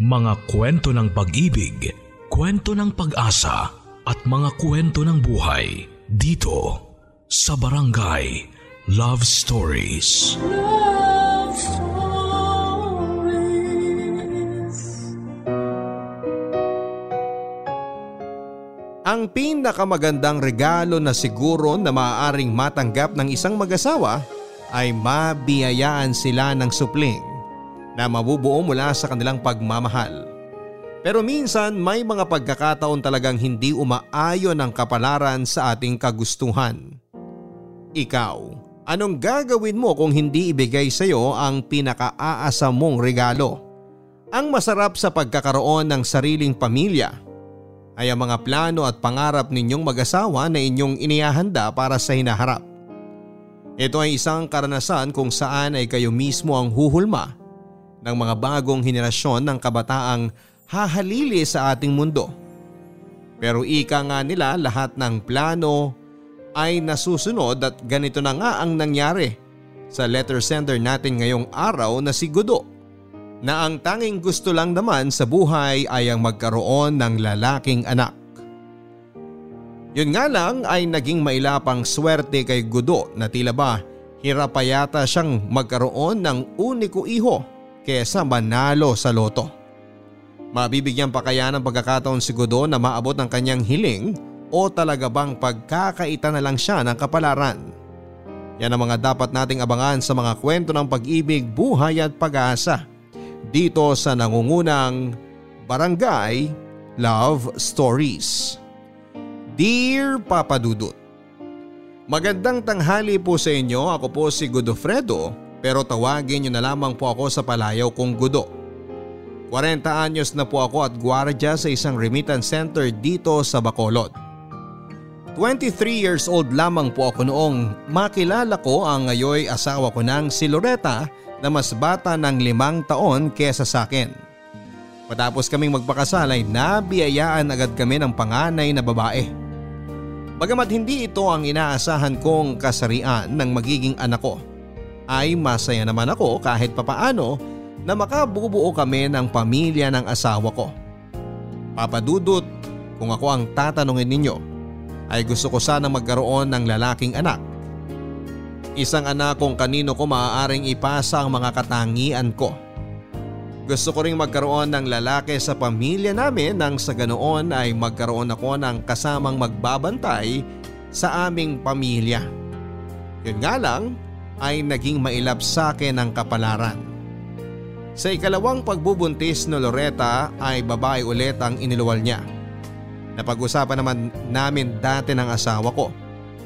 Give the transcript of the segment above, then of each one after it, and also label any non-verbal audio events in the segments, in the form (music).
Mga kwento ng pag-ibig, kwento ng pag-asa at mga kwento ng buhay dito sa Barangay Love Stories. Love Stories. Ang pinakamagandang regalo na siguro na maaaring matanggap ng isang mag-asawa ay mabiyayaan sila ng supling na mabubuo mula sa kanilang pagmamahal. Pero minsan may mga pagkakataon talagang hindi umaayon ang kapalaran sa ating kagustuhan. Ikaw, anong gagawin mo kung hindi ibigay sa iyo ang pinakaaasa mong regalo? Ang masarap sa pagkakaroon ng sariling pamilya ay ang mga plano at pangarap ninyong mag-asawa na inyong inihahanda para sa hinaharap. Ito ay isang karanasan kung saan ay kayo mismo ang huhulma ng mga bagong henerasyon ng kabataang hahalili sa ating mundo. Pero ika nga nila lahat ng plano ay nasusunod at ganito na nga ang nangyari sa letter sender natin ngayong araw na si Gudo na ang tanging gusto lang naman sa buhay ay ang magkaroon ng lalaking anak. Yun nga lang ay naging mailapang swerte kay Gudo na tila ba hirap pa yata siyang magkaroon ng uniko iho kesa manalo sa loto. Mabibigyan pa kaya ng pagkakataon si Godot na maabot ang kanyang hiling o talaga bang pagkakaita na lang siya ng kapalaran? Yan ang mga dapat nating abangan sa mga kwento ng pag-ibig, buhay at pag-asa dito sa nangungunang Barangay Love Stories. Dear Papa Dudut, Magandang tanghali po sa inyo. Ako po si Godofredo pero tawagin niyo na lamang po ako sa palayaw kong Gudo. 40 anyos na po ako at gwardya sa isang remittance center dito sa Bacolod. 23 years old lamang po ako noong makilala ko ang ngayoy asawa ko ng si Loretta na mas bata ng limang taon kesa sa akin. Matapos kaming magpakasal ay nabiyayaan agad kami ng panganay na babae. Bagamat hindi ito ang inaasahan kong kasarian ng magiging anak ko ay masaya naman ako kahit papaano na makabubuo kami ng pamilya ng asawa ko. Papadudot kung ako ang tatanungin ninyo ay gusto ko sana magkaroon ng lalaking anak. Isang anak kung kanino ko maaaring ipasa ang mga katangian ko. Gusto ko ring magkaroon ng lalaki sa pamilya namin nang sa ganoon ay magkaroon ako ng kasamang magbabantay sa aming pamilya. Yun nga lang, ay naging mailap sa akin ang kapalaran. Sa ikalawang pagbubuntis no Loretta ay babae ulit ang iniluwal niya. Napag-usapan naman namin dati ng asawa ko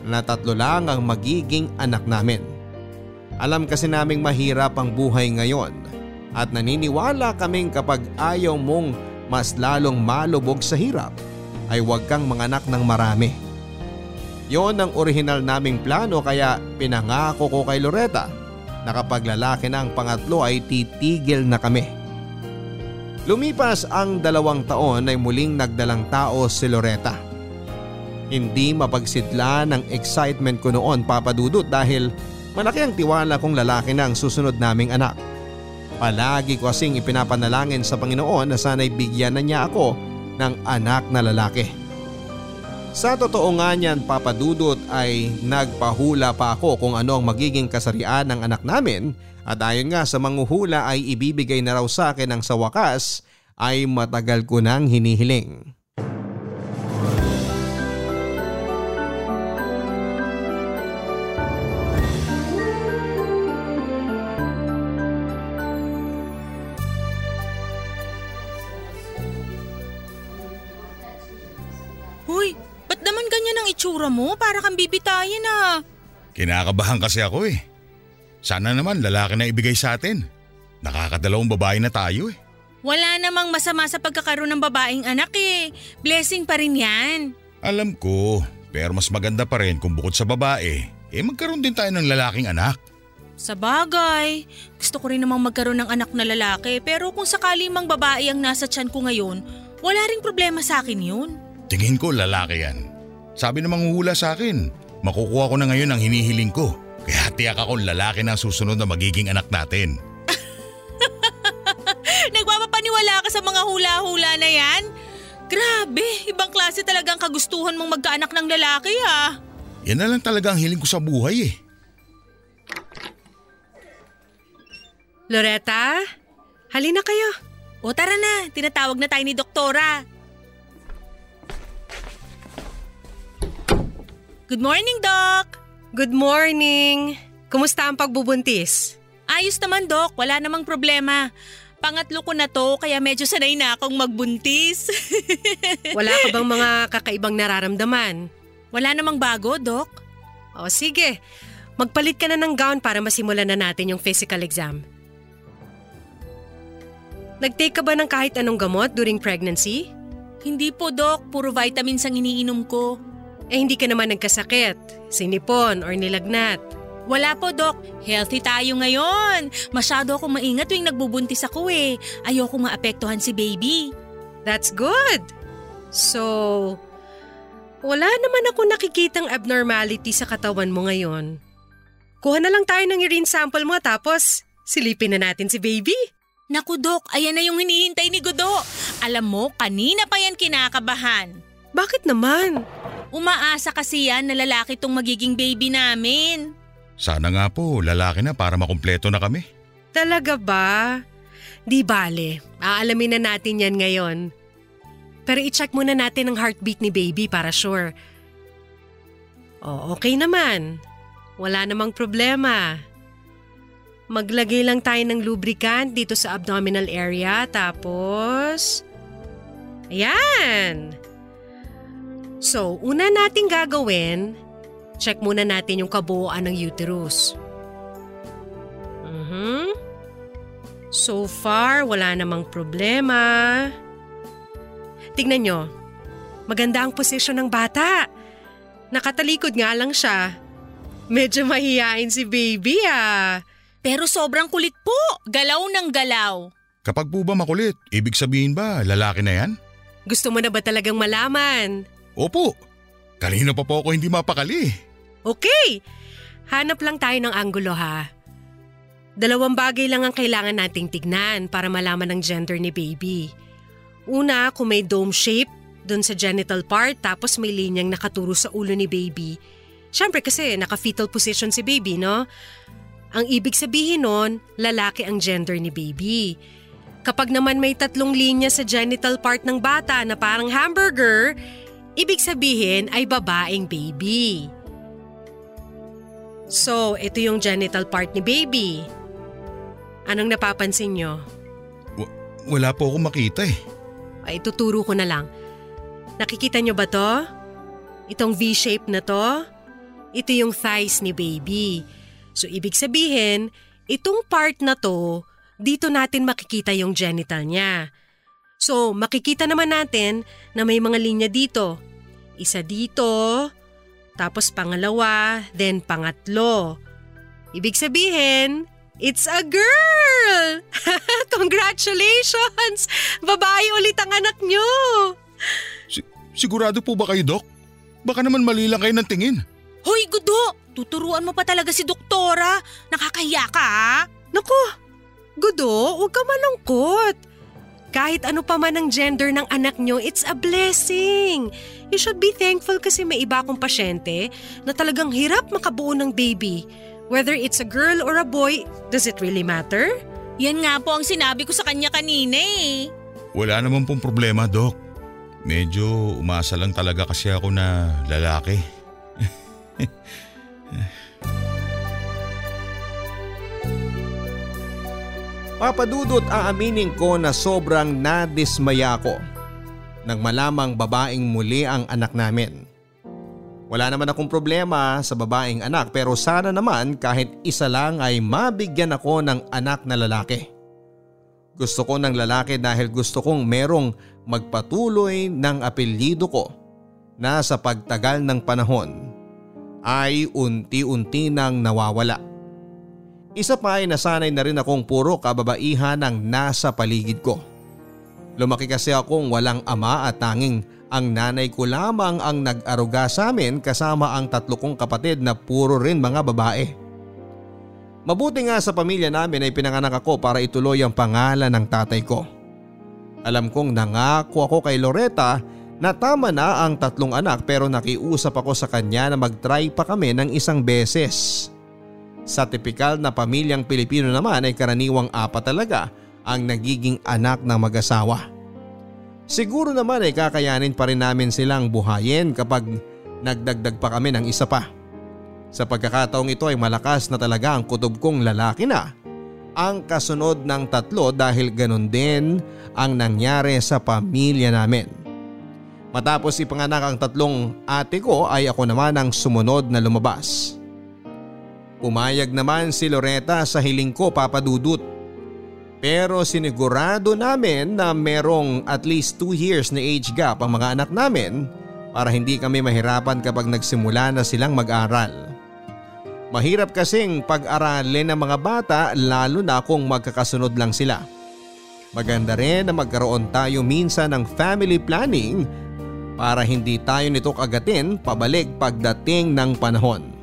na tatlo lang ang magiging anak namin. Alam kasi naming mahirap ang buhay ngayon at naniniwala kaming kapag ayaw mong mas lalong malubog sa hirap ay huwag kang manganak ng marami. Yon ang orihinal naming plano kaya pinangako ko kay Loretta na kapag lalaki na ang pangatlo ay titigil na kami. Lumipas ang dalawang taon ay muling nagdalang tao si Loretta. Hindi mapagsidla ng excitement ko noon papadudot dahil malaki ang tiwala kong lalaki na ang susunod naming anak. Palagi ko kasing ipinapanalangin sa Panginoon na sana'y bigyan na niya ako ng anak na lalaki. Sa totoo nga niyan papadudot ay nagpahula pa ako kung ano ang magiging kasarian ng anak namin at ayon nga sa manguhula ay ibibigay na raw sa akin ang sa wakas ay matagal ko nang hinihiling. Itsura mo, para kang bibitayin ah. Kinakabahan kasi ako eh. Sana naman lalaki na ibigay sa atin. Nakakadalawang babae na tayo eh. Wala namang masama sa pagkakaroon ng babaeng anak eh. Blessing pa rin yan. Alam ko, pero mas maganda pa rin kung bukod sa babae, eh magkaroon din tayo ng lalaking anak. Sa bagay, gusto ko rin namang magkaroon ng anak na lalaki pero kung sakali mang babae ang nasa tiyan ko ngayon, wala ring problema sa akin yun. Tingin ko lalaki yan. Sabi ng manghuhula sa akin, makukuha ko na ngayon ang hinihiling ko. Kaya tiyak ako lalaki na susunod na magiging anak natin. (laughs) Nagpapapaniwala ka sa mga hula-hula na yan? Grabe, ibang klase talagang kagustuhan mong magkaanak ng lalaki ah. Yan na lang talaga ang hiling ko sa buhay eh. Loretta, halina kayo. O tara na, tinatawag na tayo ni Doktora. Good morning, Doc! Good morning. Kumusta ang pagbubuntis? Ayos naman, Doc. Wala namang problema. Pangatlo ko na to, kaya medyo sanay na akong magbuntis. (laughs) Wala ka bang mga kakaibang nararamdaman? Wala namang bago, Doc. O sige, magpalit ka na ng gown para masimulan na natin yung physical exam. Nag-take ka ba ng kahit anong gamot during pregnancy? Hindi po, Doc. Puro vitamins ang iniinom ko. Eh hindi ka naman nagkasakit, sinipon or nilagnat. Wala po, Doc. Healthy tayo ngayon. Masyado akong maingat tuwing nagbubuntis ako eh. Ayoko maapektuhan si baby. That's good. So, wala naman ako nakikitang abnormality sa katawan mo ngayon. Kuha na lang tayo ng urine sample mo tapos silipin na natin si baby. Naku, Doc. Ayan na yung hinihintay ni Godo. Alam mo, kanina pa yan kinakabahan. Bakit naman? Umaasa kasi yan na lalaki tong magiging baby namin. Sana nga po, lalaki na para makumpleto na kami. Talaga ba? Di bale, aalamin na natin yan ngayon. Pero i-check muna natin ang heartbeat ni baby para sure. O, okay naman. Wala namang problema. Maglagay lang tayo ng lubricant dito sa abdominal area tapos... Ayan! So, una nating gagawin, check muna natin yung kabuuan ng uterus. Mhm. So far, wala namang problema. Tignan nyo, maganda ang posisyon ng bata. Nakatalikod nga lang siya. Medyo mahihain si baby ah. Pero sobrang kulit po. Galaw ng galaw. Kapag po ba makulit, ibig sabihin ba lalaki na yan? Gusto mo na ba talagang malaman? Opo. Kanina pa po ako hindi mapakali. Okay, hanap lang tayo ng anggulo ha. Dalawang bagay lang ang kailangan nating tignan para malaman ang gender ni baby. Una, kung may dome shape doon sa genital part tapos may linyang nakaturo sa ulo ni baby. Siyempre kasi naka-fetal position si baby, no? Ang ibig sabihin nun, lalaki ang gender ni baby. Kapag naman may tatlong linya sa genital part ng bata na parang hamburger, ibig sabihin ay babaeng baby. So, ito yung genital part ni baby. Anong napapansin nyo? Wala po akong makita eh. Ay, tuturo ko na lang. Nakikita nyo ba to? Itong V-shape na to? Ito yung thighs ni baby. So, ibig sabihin, itong part na to, dito natin makikita yung genital niya. So, makikita naman natin na may mga linya dito. Isa dito, tapos pangalawa, then pangatlo. Ibig sabihin, it's a girl! (laughs) Congratulations! Babae ulit ang anak nyo! Si- sigurado po ba kayo, Dok? Baka naman mali lang kayo ng tingin. Hoy, Gudo! Tuturuan mo pa talaga si Doktora. Nakakahiya ka ha? Naku, Gudo, huwag ka malungkot. Kahit ano pa man ang gender ng anak nyo, it's a blessing. You should be thankful kasi may iba akong pasyente na talagang hirap makabuo ng baby. Whether it's a girl or a boy, does it really matter? Yan nga po ang sinabi ko sa kanya kanina eh. Wala naman pong problema, Dok. Medyo umasa lang talaga kasi ako na lalaki. (laughs) Papadudot aaminin ko na sobrang nadismaya ko nang malamang babaeng muli ang anak namin. Wala naman akong problema sa babaeng anak pero sana naman kahit isa lang ay mabigyan ako ng anak na lalaki. Gusto ko ng lalaki dahil gusto kong merong magpatuloy ng apelyido ko na sa pagtagal ng panahon ay unti-unti nang nawawala. Isa pa ay nasanay na rin akong puro kababaihan ang nasa paligid ko. Lumaki kasi akong walang ama at tanging ang nanay ko lamang ang nag-aruga sa amin kasama ang tatlo kong kapatid na puro rin mga babae. Mabuti nga sa pamilya namin ay pinanganak ako para ituloy ang pangalan ng tatay ko. Alam kong nangako ako kay Loretta na tama na ang tatlong anak pero nakiusap ako sa kanya na mag-try pa kami ng isang beses. Sa tipikal na pamilyang Pilipino naman ay karaniwang apat talaga ang nagiging anak ng mag-asawa. Siguro naman ay kakayanin pa rin namin silang buhayin kapag nagdagdag pa kami ng isa pa. Sa pagkakataong ito ay malakas na talaga ang kutob kong lalaki na ang kasunod ng tatlo dahil ganun din ang nangyari sa pamilya namin. Matapos ipanganak ang tatlong ate ko ay ako naman ang sumunod na lumabas. Pumayag naman si Loretta sa hiling ko papadudot. Pero sinigurado namin na merong at least 2 years na age gap ang mga anak namin para hindi kami mahirapan kapag nagsimula na silang mag-aral. Mahirap kasing pag-aralin ng mga bata lalo na kung magkakasunod lang sila. Maganda rin na magkaroon tayo minsan ng family planning para hindi tayo nito kagatin pabalik pagdating ng panahon.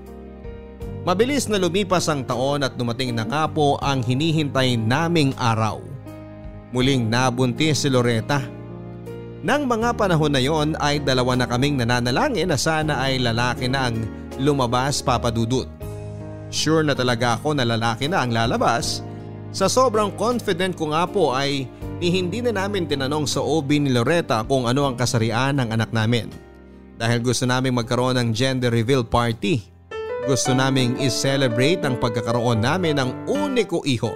Mabilis na lumipas ang taon at dumating na nga po ang hinihintay naming araw. Muling nabuntis si Loretta. Nang mga panahon na yon ay dalawa na kaming nananalangin na sana ay lalaki na ang lumabas papadudot. Sure na talaga ako na lalaki na ang lalabas. Sa sobrang confident ko nga po ay ni hindi na namin tinanong sa OB ni Loretta kung ano ang kasarian ng anak namin. Dahil gusto namin magkaroon ng gender reveal party. Gusto naming is-celebrate ang pagkakaroon namin ng uniko iho.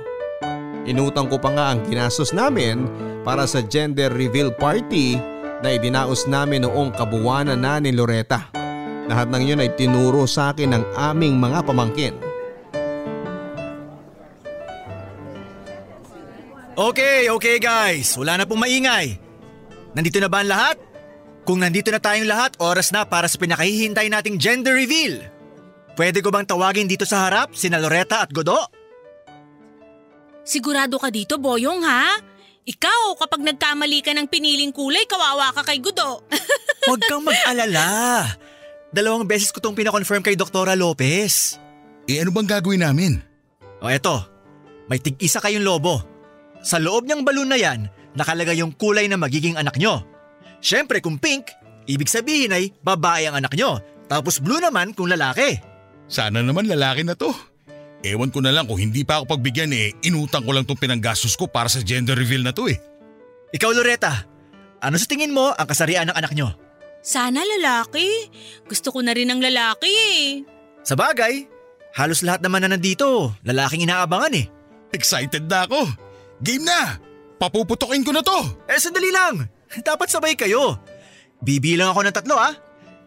Inutang ko pa nga ang ginastos namin para sa gender reveal party na idinaos namin noong kabuwanan na ni Loretta. Lahat ng yun ay tinuro sa akin ng aming mga pamangkin. Okay, okay guys. Wala na pong maingay. Nandito na ba ang lahat? Kung nandito na tayong lahat, oras na para sa pinakahihintay nating gender reveal. Pwede ko bang tawagin dito sa harap sina Loretta at Godo? Sigurado ka dito, Boyong ha? Ikaw, kapag nagkamali ka ng piniling kulay, kawawa ka kay Gudo. (laughs) Huwag kang mag-alala. Dalawang beses ko tong pinakonfirm kay Doktora Lopez. Eh ano bang gagawin namin? O eto, may tig-isa kayong lobo. Sa loob niyang balon na yan, nakalagay yung kulay na magiging anak nyo. Siyempre kung pink, ibig sabihin ay babae ang anak nyo. Tapos blue naman kung lalaki. Sana naman lalaki na to. Ewan ko na lang kung hindi pa ako pagbigyan eh, inutang ko lang tong pinanggastos ko para sa gender reveal na to eh. Ikaw Loretta, ano sa tingin mo ang kasarian ng anak nyo? Sana lalaki. Gusto ko na rin ng lalaki eh. Sa bagay, halos lahat naman na nandito, lalaking inaabangan eh. Excited na ako. Game na! Papuputokin ko na to! Eh sandali lang, (laughs) dapat sabay kayo. Bibilang ako ng tatlo ah.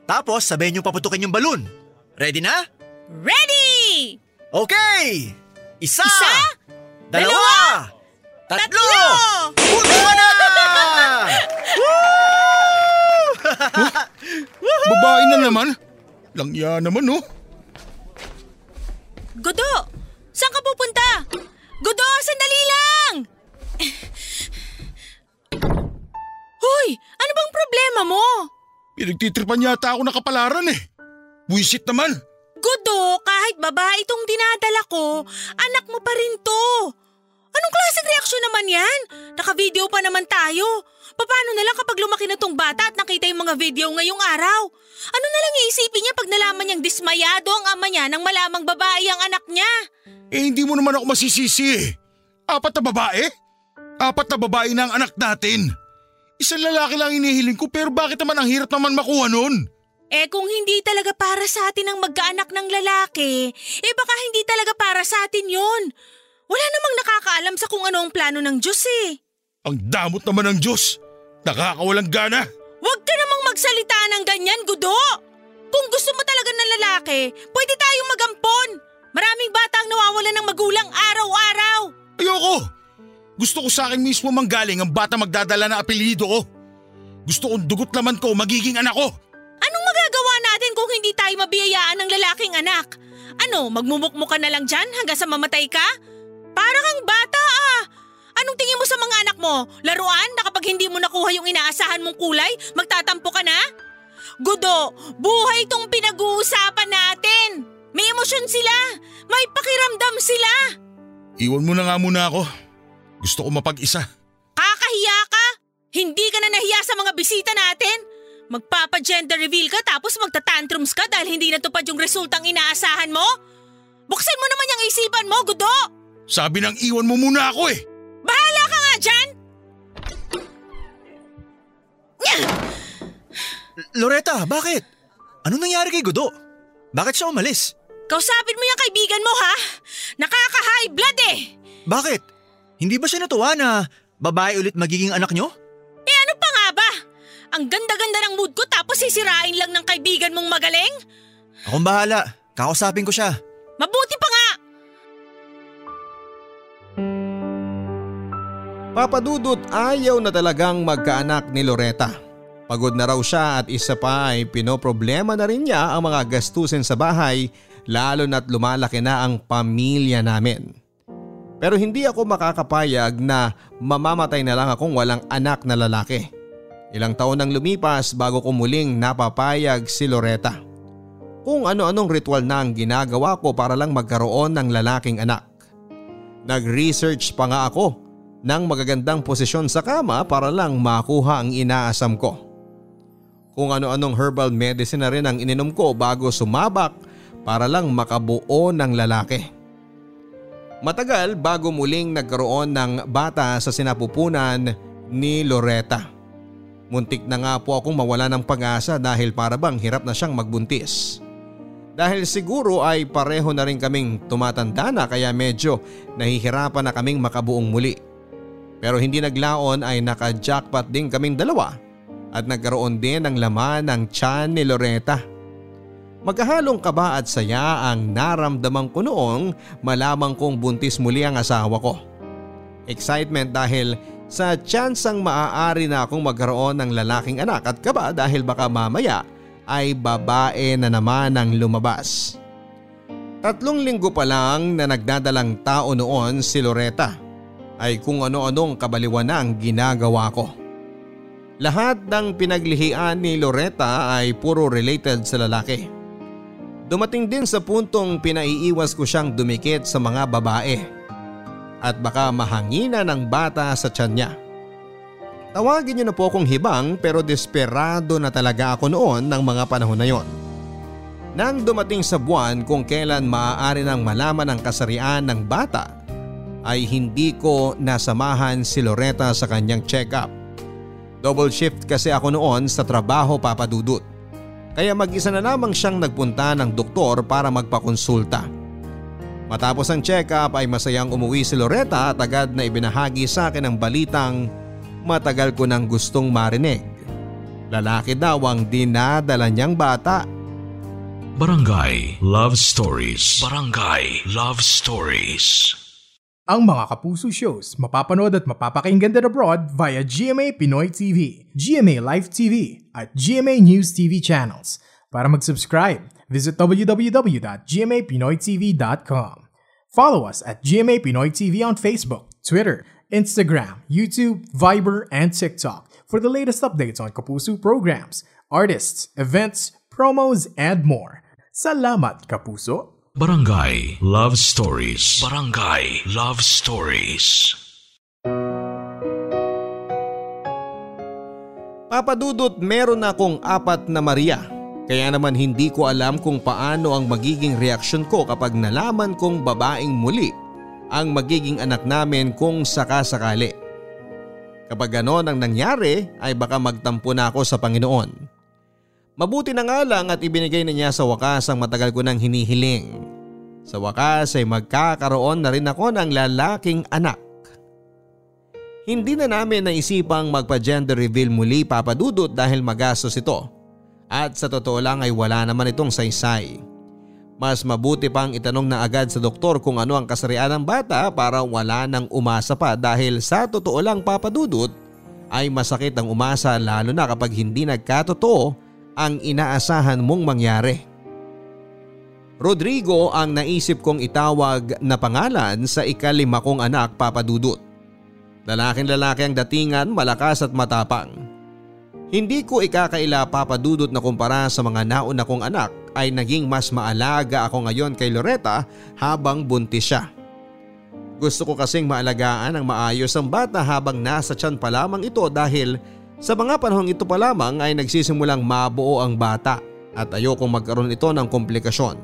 Tapos sabay niyo paputukin yung balon. Ready na? Ready! Okay! Isa! Isa? Dalawa! Tatlo! Tatlo! Puto ka na! (laughs) (laughs) Babae na naman? Langya naman oh. Godo! Saan ka pupunta? Godo, sandali lang! (sighs) Hoy! Ano bang problema mo? Pinagtitripan yata ako ng kapalaran eh. Buisit naman. Godo, kahit babae itong dinadala ko, anak mo pa rin to. Anong klaseng reaksyon naman yan? Naka-video pa naman tayo. Paano na lang kapag lumaki na tong bata at nakita yung mga video ngayong araw? Ano na lang iisipin niya pag nalaman niyang dismayado ang ama niya nang malamang babae ang anak niya? Eh hindi mo naman ako masisisi eh. Apat na babae? Apat na babae na ang anak natin. Isang lalaki lang inihiling ko pero bakit naman ang hirap naman makuha nun? Eh kung hindi talaga para sa atin ang magkaanak ng lalaki, eh baka hindi talaga para sa atin yon. Wala namang nakakaalam sa kung ano ang plano ng Diyos eh. Ang damot naman ng Diyos. Nakakawalang gana. Huwag ka namang magsalita ng ganyan, Gudo! Kung gusto mo talaga ng lalaki, pwede tayong magampon. Maraming bata ang nawawalan ng magulang araw-araw. Ayoko! Gusto ko sa akin mismo manggaling ang bata magdadala ng apelyido ko. Gusto kong dugot laman ko magiging anak ko. Kung hindi tayo mabiyayaan ng lalaking anak? Ano, magmumukmo ka na lang dyan hanggang sa mamatay ka? Para kang bata ah! Anong tingin mo sa mga anak mo? Laruan na kapag hindi mo nakuha yung inaasahan mong kulay, magtatampo ka na? Gudo, buhay tong pinag-uusapan natin. May emosyon sila. May pakiramdam sila. Iwan mo na nga muna ako. Gusto ko mapag-isa. Kakahiya ka? mahiya sa mga bisita natin. Magpapa-gender reveal ka tapos magtatantrums ka dahil hindi natupad yung resultang inaasahan mo? Buksan mo naman yung isipan mo, Gudo! Sabi nang iwan mo muna ako eh. Bahala ka nga dyan! Loretta, bakit? Ano nangyari kay Gudo? Bakit siya umalis? Kausapin mo yung kaibigan mo ha? Nakaka-high blood eh! Bakit? Hindi ba siya natuwa na babae ulit magiging anak nyo? Ang ganda-ganda ng mood ko tapos sisirain lang ng kaibigan mong magaling? Akong bahala. Kakausapin ko siya. Mabuti pa nga! Papadudot ayaw na talagang magkaanak ni Loretta. Pagod na raw siya at isa pa ay pinoproblema na rin niya ang mga gastusin sa bahay lalo na't lumalaki na ang pamilya namin. Pero hindi ako makakapayag na mamamatay na lang akong walang anak na lalaki. Ilang taon nang lumipas bago ko muling napapayag si Loretta. Kung ano-anong ritual na ang ginagawa ko para lang magkaroon ng lalaking anak. Nag-research pa nga ako ng magagandang posisyon sa kama para lang makuha ang inaasam ko. Kung ano-anong herbal medicine na rin ang ininom ko bago sumabak para lang makabuo ng lalaki. Matagal bago muling nagkaroon ng bata sa sinapupunan ni Loretta. Muntik na nga po akong mawala ng pag-asa dahil para bang hirap na siyang magbuntis. Dahil siguro ay pareho na rin kaming tumatanda na kaya medyo nahihirapan na kaming makabuong muli. Pero hindi naglaon ay naka-jackpot din kaming dalawa at nagkaroon din ng laman ng tiyan ni Loretta. Magkahalong kaba at saya ang naramdaman ko noong malamang kong buntis muli ang asawa ko. Excitement dahil sa tsansang maaari na akong magkaroon ng lalaking anak at kaba dahil baka mamaya ay babae na naman ang lumabas. Tatlong linggo pa lang na nagdadalang tao noon si Loretta ay kung ano-anong kabaliwan na ang ginagawa ko. Lahat ng pinaglihian ni Loretta ay puro related sa lalaki. Dumating din sa puntong pinaiiwas ko siyang dumikit sa mga babae at baka mahangina ng bata sa tiyan niya. Tawagin niyo na po akong hibang pero desperado na talaga ako noon ng mga panahon na yon. Nang dumating sa buwan kung kailan maaari nang malaman ang kasarian ng bata ay hindi ko nasamahan si Loretta sa kanyang check-up. Double shift kasi ako noon sa trabaho papadudot. Kaya mag-isa na lamang siyang nagpunta ng doktor para magpakonsulta. Matapos ang check-up ay masayang umuwi si Loretta at agad na ibinahagi sa akin ang balitang matagal ko nang gustong marinig. Lalaki daw ang dinadala niyang bata. Barangay Love Stories. Barangay Love Stories. Ang mga Kapuso shows mapapanood at mapapakinggan din abroad via GMA Pinoy TV, GMA Live TV at GMA News TV channels. Para mag-subscribe, visit www.gmapinoytv.com. Follow us at GMA Pinoy TV on Facebook, Twitter, Instagram, YouTube, Viber, and TikTok for the latest updates on Kapuso programs, artists, events, promos, and more. Salamat, Kapuso! Barangay Love Stories. Barangay Love Stories. Papadudot meron akong apat na Maria. Kaya naman hindi ko alam kung paano ang magiging reaksyon ko kapag nalaman kong babaeng muli ang magiging anak namin kung sakasakali. Kapag ganon ang nangyari ay baka magtampo na ako sa Panginoon. Mabuti na nga lang at ibinigay na niya sa wakas ang matagal ko nang hinihiling. Sa wakas ay magkakaroon na rin ako ng lalaking anak. Hindi na namin naisipang magpa-gender reveal muli papadudot dahil magastos ito. At sa totoo lang ay wala naman itong saysay. Mas mabuti pang itanong na agad sa doktor kung ano ang kasarian ng bata para wala nang umasa pa dahil sa totoo lang papadudot ay masakit ang umasa lalo na kapag hindi nagkatotoo ang inaasahan mong mangyari. Rodrigo ang naisip kong itawag na pangalan sa ikalima kong anak papadudot. Lalaking lalaki ang datingan, malakas at matapang. Hindi ko ikakaila papadudot na kumpara sa mga nauna kong anak ay naging mas maalaga ako ngayon kay Loretta habang buntis siya. Gusto ko kasing maalagaan ang maayos ang bata habang nasa tiyan pa lamang ito dahil Sa mga panahong ito pa lamang ay nagsisimulang mabuo ang bata at ayokong magkaroon ito ng komplikasyon.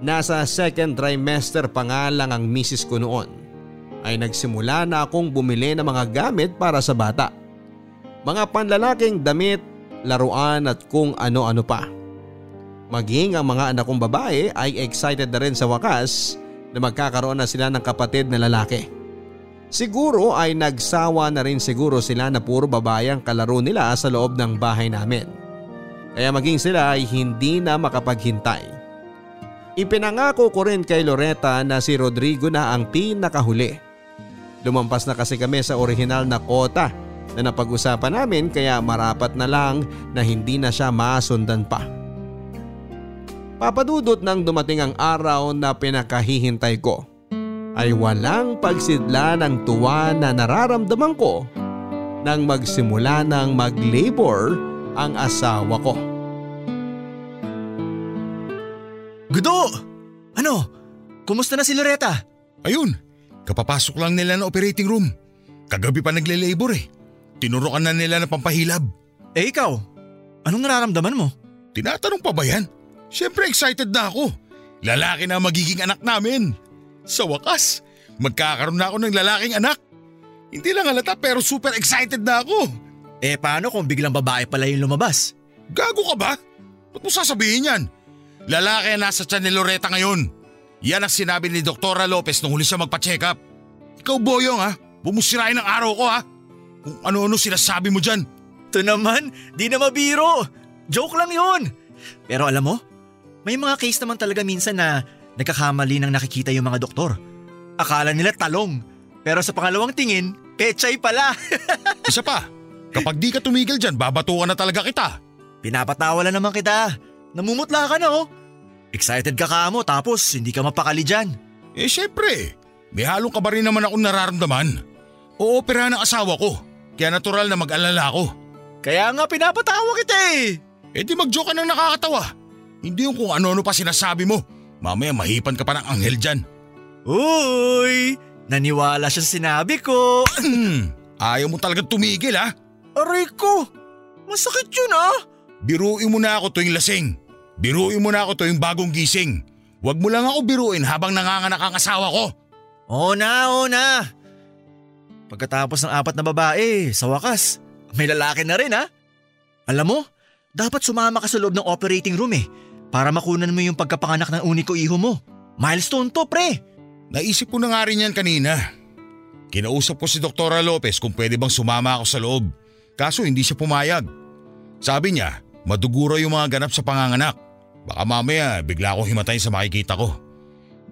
Nasa second trimester pa nga lang ang misis ko noon ay nagsimula na akong bumili ng mga gamit para sa bata. Mga panlalaking damit, laruan at kung ano-ano pa. Maging ang mga anak kong babae ay excited na rin sa wakas na magkakaroon na sila ng kapatid na lalaki. Siguro ay nagsawa na rin siguro sila na puro babae ang kalaro nila sa loob ng bahay namin. Kaya maging sila ay hindi na makapaghintay. Ipinangako ko rin kay Loretta na si Rodrigo na ang pinakahuli. Lumampas na kasi kami sa orihinal na kota na napag-usapan namin kaya marapat na lang na hindi na siya masundan pa. Papadudot nang dumating ang araw na pinakahihintay ko ay walang pagsidla ng tuwa na nararamdaman ko nang magsimula ng mag-labor ang asawa ko. Gudo! Ano? Kumusta na si Loretta? Ayun, kapapasok lang nila ng operating room. Kagabi pa nagle-labor eh. Tinurukan na nila ng pampahilab. Eh ikaw, anong nararamdaman mo? Tinatanong pa ba yan? Siyempre excited na ako. Lalaki na magiging anak namin. Sa wakas, magkakaroon na ako ng lalaking anak. Hindi lang halata pero super excited na ako. Eh paano kung biglang babae pala yung lumabas? Gago ka ba? Ba't mo sasabihin yan? Lalaki na nasa tiyan ni Loretta ngayon. Yan ang sinabi ni Doktora Lopez nung huli siya magpa-check up. Ikaw boyong ha, bumusirain ang araw ko ha. Kung ano-ano sinasabi mo dyan. Ito naman, di na mabiro. Joke lang yun. Pero alam mo, may mga case naman talaga minsan na nagkakamali nang nakikita yung mga doktor. Akala nila talong, pero sa pangalawang tingin, pechay pala. (laughs) Isa pa, kapag di ka tumigil dyan, babatukan na talaga kita. Pinapatawa lang naman kita. Namumutla ka na oh. Excited ka ka mo tapos hindi ka mapakali dyan. Eh syempre, may halong ka ba rin naman akong nararamdaman? Oopera ng asawa ko, kaya natural na mag-alala ako. Kaya nga pinapatawa kita eh. Eh di mag-joke ka ng nakakatawa. Hindi yung kung ano-ano pa sinasabi mo. Mamaya mahipan ka pa ng anghel dyan. Uy, naniwala siya sa sinabi ko. Ayaw mo talaga tumigil ha? Aray ko, masakit yun ah. Biruin mo na ako tuwing lasing. Biruin mo na ako tuwing bagong gising. Huwag mo lang ako biruin habang nanganganak ang asawa ko. Oo na, oo na. Pagkatapos ng apat na babae, sa wakas, may lalaki na rin ha. Alam mo, dapat sumama ka sa loob ng operating room eh, para makunan mo yung pagkapanganak ng uniko iho mo. Milestone to pre. Naisip ko na nga rin yan kanina. Kinausap ko si Doktora Lopez kung pwede bang sumama ako sa loob. Kaso hindi siya pumayag. Sabi niya, maduguro yung mga ganap sa panganganak. Baka mamaya bigla akong himatayin sa makikita ko.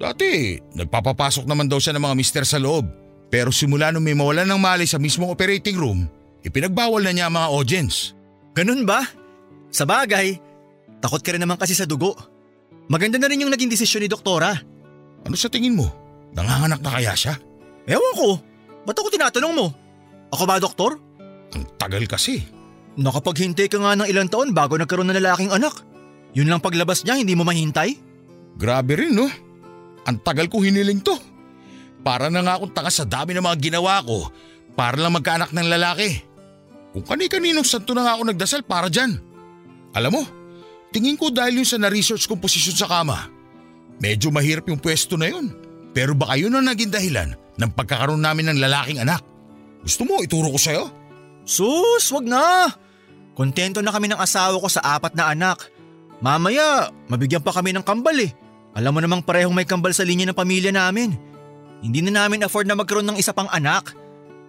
Dati, nagpapapasok naman daw siya ng mga mister sa loob. Pero simula nung may mawalan ng mali sa mismong operating room, ipinagbawal na niya ang mga audience. Ganun ba? Sa bagay, takot ka rin naman kasi sa dugo. Maganda na rin yung naging desisyon ni doktora. Ano sa tingin mo? Nanganganak na kaya siya? Ewan ko, ba't ako tinatanong mo? Ako ba doktor? Ang tagal kasi. Nakapaghintay ka nga ng ilang taon bago nagkaroon ng lalaking anak. Yun lang paglabas niya, hindi mo mahintay? Grabe rin no. Ang tagal ko hiniling to. Para na nga akong tanga sa dami ng mga ginawa ko para lang magkaanak ng lalaki. Kung kani-kaninong santo na nga ako nagdasal para dyan. Alam mo, tingin ko dahil yun sa na-research kong posisyon sa kama. Medyo mahirap yung pwesto na yun. Pero baka yun ang naging dahilan ng pagkakaroon namin ng lalaking anak. Gusto mo ituro ko sa'yo? Sus, wag na! Kontento na kami ng asawa ko sa apat na anak. Mamaya, mabigyan pa kami ng kambal eh. Alam mo namang parehong may kambal sa linya ng pamilya namin. Hindi na namin afford na magkaroon ng isa pang anak.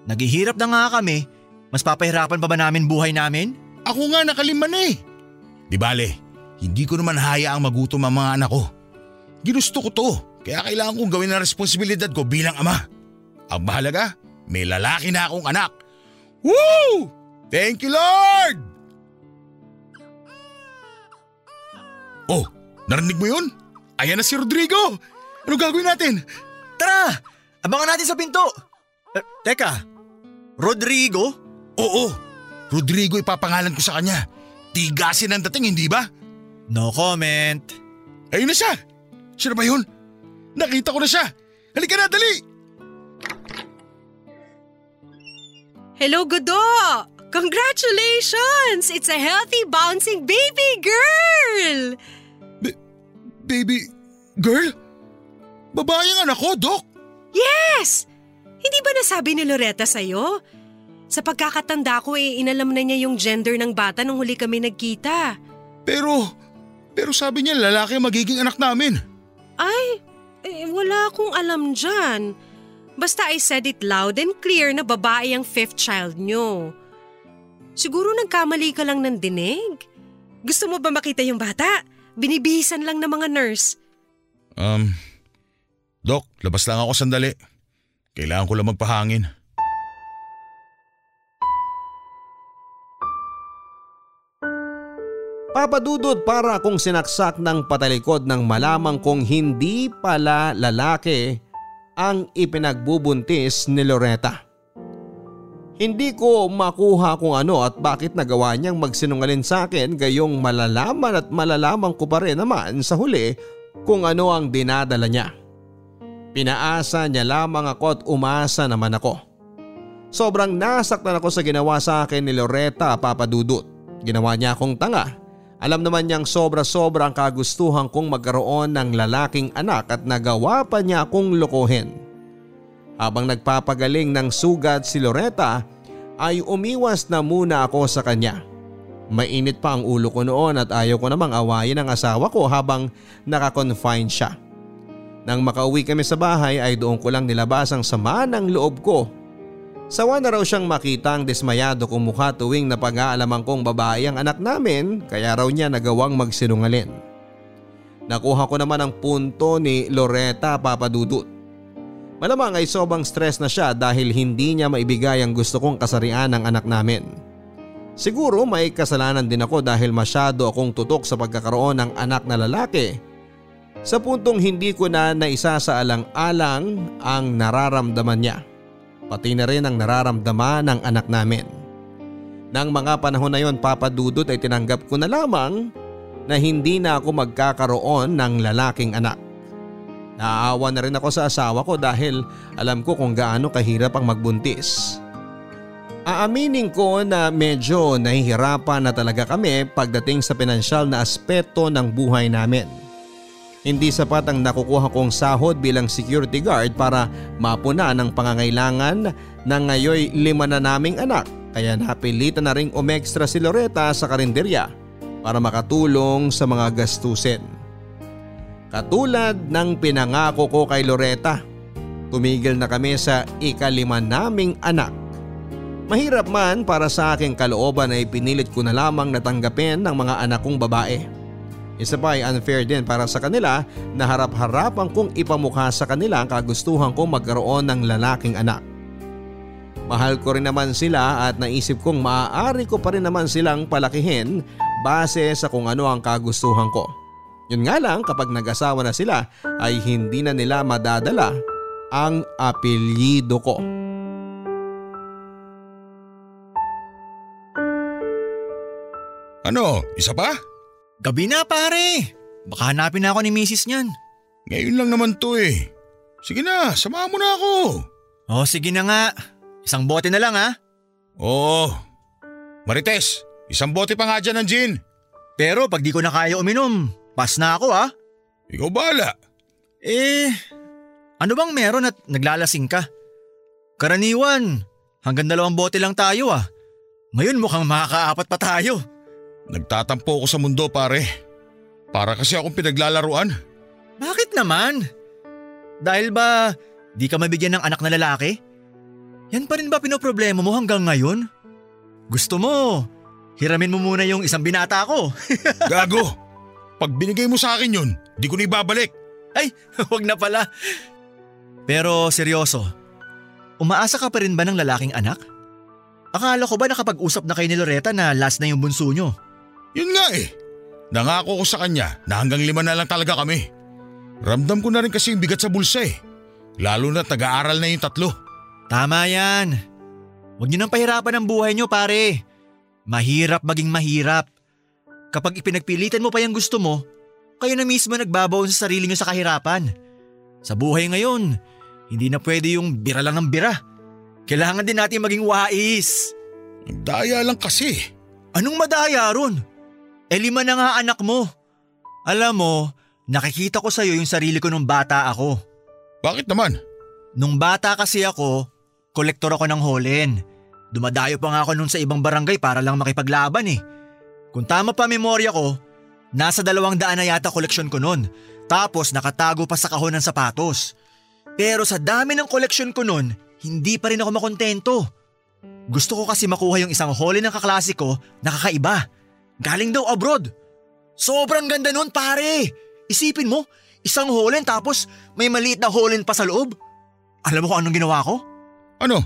Naghihirap na nga kami. Mas papahirapan pa ba namin buhay namin? Ako nga nakalima na eh. Di bale, hindi ko naman hayaang magutom ang mga anak ko. Ginusto ko to, kaya kailangan kong gawin ang responsibilidad ko bilang ama. Ang mahalaga, may lalaki na akong anak. Woo! Thank you Lord! Oh, narinig mo yun? Ayan na si Rodrigo! Ano gagawin natin? Tara! Abangan natin sa pinto! Eh, teka, Rodrigo? Oo, Rodrigo ipapangalan ko sa kanya. Tigasin ang dating, hindi ba? No comment. Ayun na siya! Siya na ba yun? Nakita ko na siya! Halika na, dali! Hello, Gudo! Congratulations! It's a healthy, bouncing baby girl! Baby, girl? Babae ang anak ko, Dok. Yes! Hindi ba nasabi ni Loretta sa'yo? Sa pagkakatanda ko eh, inalam na niya yung gender ng bata nung huli kami nagkita. Pero, pero sabi niya lalaki magiging anak namin. Ay, eh, wala akong alam dyan. Basta I said it loud and clear na babae ang fifth child nyo. Siguro nagkamali ka lang ng dinig. Gusto mo ba makita yung bata? Binibihisan lang ng mga nurse. Um, Dok, labas lang ako sandali. Kailangan ko lang magpahangin. Papadudod para akong sinaksak ng patalikod nang malamang kong hindi pala lalaki ang ipinagbubuntis ni Loretta. Hindi ko makuha kung ano at bakit nagawa niyang magsinungalin sa akin gayong malalaman at malalaman ko pa rin naman sa huli kung ano ang dinadala niya. Pinaasa niya lamang ako at umasa naman ako. Sobrang nasaktan ako sa ginawa sa akin ni Loretta papadudot. Ginawa niya akong tanga alam naman niyang sobra-sobra ang kagustuhan kong magkaroon ng lalaking anak at nagawa pa niya akong lokohin. Habang nagpapagaling ng sugat si Loretta ay umiwas na muna ako sa kanya. Mainit pa ang ulo ko noon at ayaw ko namang awayin ang asawa ko habang nakakonfine siya. Nang makauwi kami sa bahay ay doon ko lang nilabas ang sama ng loob ko Sawa na raw siyang makita ang dismayado kong mukha tuwing napag-aalaman kong babae ang anak namin kaya raw niya nagawang magsinungalin. Nakuha ko naman ang punto ni Loretta Papadudut. Malamang ay sobrang stress na siya dahil hindi niya maibigay ang gusto kong kasarian ng anak namin. Siguro may kasalanan din ako dahil masyado akong tutok sa pagkakaroon ng anak na lalaki. Sa puntong hindi ko na naisa sa alang-alang ang nararamdaman niya pati na rin ang nararamdaman ng anak namin. Nang mga panahon na yon papadudot ay tinanggap ko na lamang na hindi na ako magkakaroon ng lalaking anak. Naaawa na rin ako sa asawa ko dahil alam ko kung gaano kahirap ang magbuntis. Aaminin ko na medyo nahihirapan na talaga kami pagdating sa pinansyal na aspeto ng buhay namin. Hindi sapat ang nakukuha kong sahod bilang security guard para mapuna ng pangangailangan ng ngayoy lima na naming anak kaya napilitan na ring umextra si Loretta sa karinderya para makatulong sa mga gastusin. Katulad ng pinangako ko kay Loretta, tumigil na kami sa ikalima naming anak. Mahirap man para sa aking kalooban ay pinilit ko na lamang natanggapin ng mga anak kong babae. Isa pa ay unfair din para sa kanila na harap-harapan kong ipamukha sa kanila ang kagustuhan kong magkaroon ng lalaking anak. Mahal ko rin naman sila at naisip kong maaari ko pa rin naman silang palakihin base sa kung ano ang kagustuhan ko. Yun nga lang kapag nag-asawa na sila ay hindi na nila madadala ang apelyido ko. Ano, isa pa? Gabi na pare. Baka hanapin na ako ni misis niyan. Ngayon lang naman to eh. Sige na, samahan mo na ako. Oh, sige na nga. Isang bote na lang ha. Oo. Marites, isang bote pa nga dyan ng gin. Pero pag di ko na kaya uminom, pas na ako ha. Ikaw bala. Eh, ano bang meron at naglalasing ka? Karaniwan, hanggang dalawang bote lang tayo ah. Ngayon mukhang makakaapat pa tayo. Nagtatampo ako sa mundo pare. Para kasi akong pinaglalaruan. Bakit naman? Dahil ba di ka mabigyan ng anak na lalaki? Yan pa rin ba pinoproblema mo hanggang ngayon? Gusto mo, hiramin mo muna yung isang binata ko. (laughs) Gago! Pag binigay mo sa akin yun, di ko na ibabalik. Ay, (laughs) wag na pala. Pero seryoso, umaasa ka pa rin ba ng lalaking anak? Akala ko ba nakapag-usap na kay ni Loretta na last na yung bunso nyo? Yun nga eh. Nangako ko sa kanya na hanggang lima na lang talaga kami. Ramdam ko na rin kasi yung bigat sa bulsa eh. Lalo na nag-aaral na yung tatlo. Tama yan. Huwag niyo nang pahirapan ang buhay niyo pare. Mahirap maging mahirap. Kapag ipinagpilitan mo pa yung gusto mo, kayo na mismo nagbabaon sa sarili niyo sa kahirapan. Sa buhay ngayon, hindi na pwede yung bira lang ng bira. Kailangan din natin maging wais. Ang daya lang kasi. Anong madaya ron? E lima na nga anak mo. Alam mo, nakikita ko sa'yo yung sarili ko nung bata ako. Bakit naman? Nung bata kasi ako, kolektor ako ng holen. Dumadayo pa nga ako nun sa ibang barangay para lang makipaglaban eh. Kung tama pa memorya ko, nasa dalawang daan na yata koleksyon ko nun. Tapos nakatago pa sa kahon ng sapatos. Pero sa dami ng koleksyon ko nun, hindi pa rin ako makontento. Gusto ko kasi makuha yung isang holen ng kaklase ko na kakaiba. Galing daw abroad. Sobrang ganda nun pare. Isipin mo, isang holen tapos may maliit na holen pa sa loob. Alam mo kung anong ginawa ko? Ano?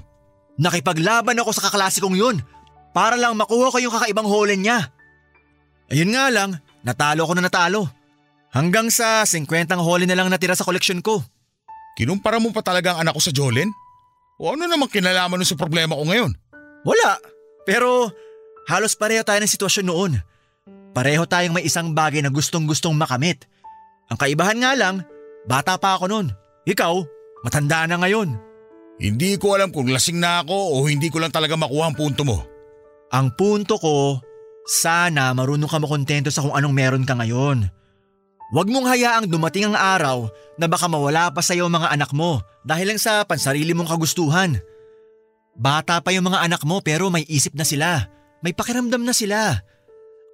Nakipaglaban ako sa kaklase kong yun para lang makuha ko yung kakaibang holen niya. Ayun nga lang, natalo ko na natalo. Hanggang sa 50 holen na lang natira sa koleksyon ko. Kinumpara mo pa talaga ang anak ko sa Jolene? O ano namang kinalaman mo sa problema ko ngayon? Wala, pero halos pareho tayo ng sitwasyon noon. Pareho tayong may isang bagay na gustong gustong makamit. Ang kaibahan nga lang, bata pa ako noon. Ikaw, matanda na ngayon. Hindi ko alam kung lasing na ako o hindi ko lang talaga makuha ang punto mo. Ang punto ko, sana marunong ka makontento sa kung anong meron ka ngayon. Huwag mong hayaang dumating ang araw na baka mawala pa sa iyo mga anak mo dahil lang sa pansarili mong kagustuhan. Bata pa yung mga anak mo pero may isip na sila. May pakiramdam na sila.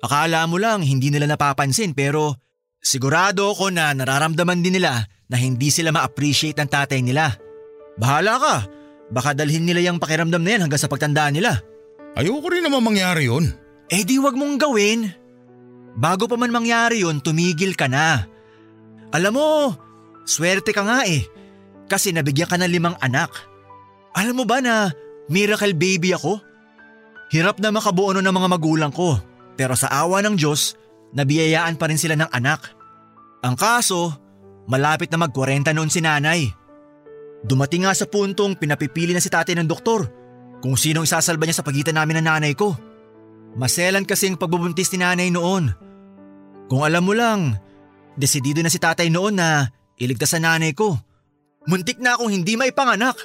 Akala mo lang hindi nila napapansin pero sigurado ako na nararamdaman din nila na hindi sila ma-appreciate ng tatay nila. Bahala ka. Baka dalhin nila yung pakiramdam na yan hanggang sa pagtandaan nila. Ayoko rin naman mangyari yun. Eh di wag mong gawin. Bago pa man mangyari yun, tumigil ka na. Alam mo, swerte ka nga eh. Kasi nabigyan ka ng limang anak. Alam mo ba na miracle baby ako? Hirap na makabuo nun ng mga magulang ko. Pero sa awa ng Diyos, nabiyayaan pa rin sila ng anak. Ang kaso, malapit na mag-40 noon si nanay. Dumating nga sa puntong pinapipili na si tatay ng doktor kung sinong isasalba niya sa pagitan namin ng nanay ko. Maselan kasi ang pagbubuntis ni nanay noon. Kung alam mo lang, desidido na si tatay noon na iligtas sa nanay ko. Muntik na akong hindi maipanganak.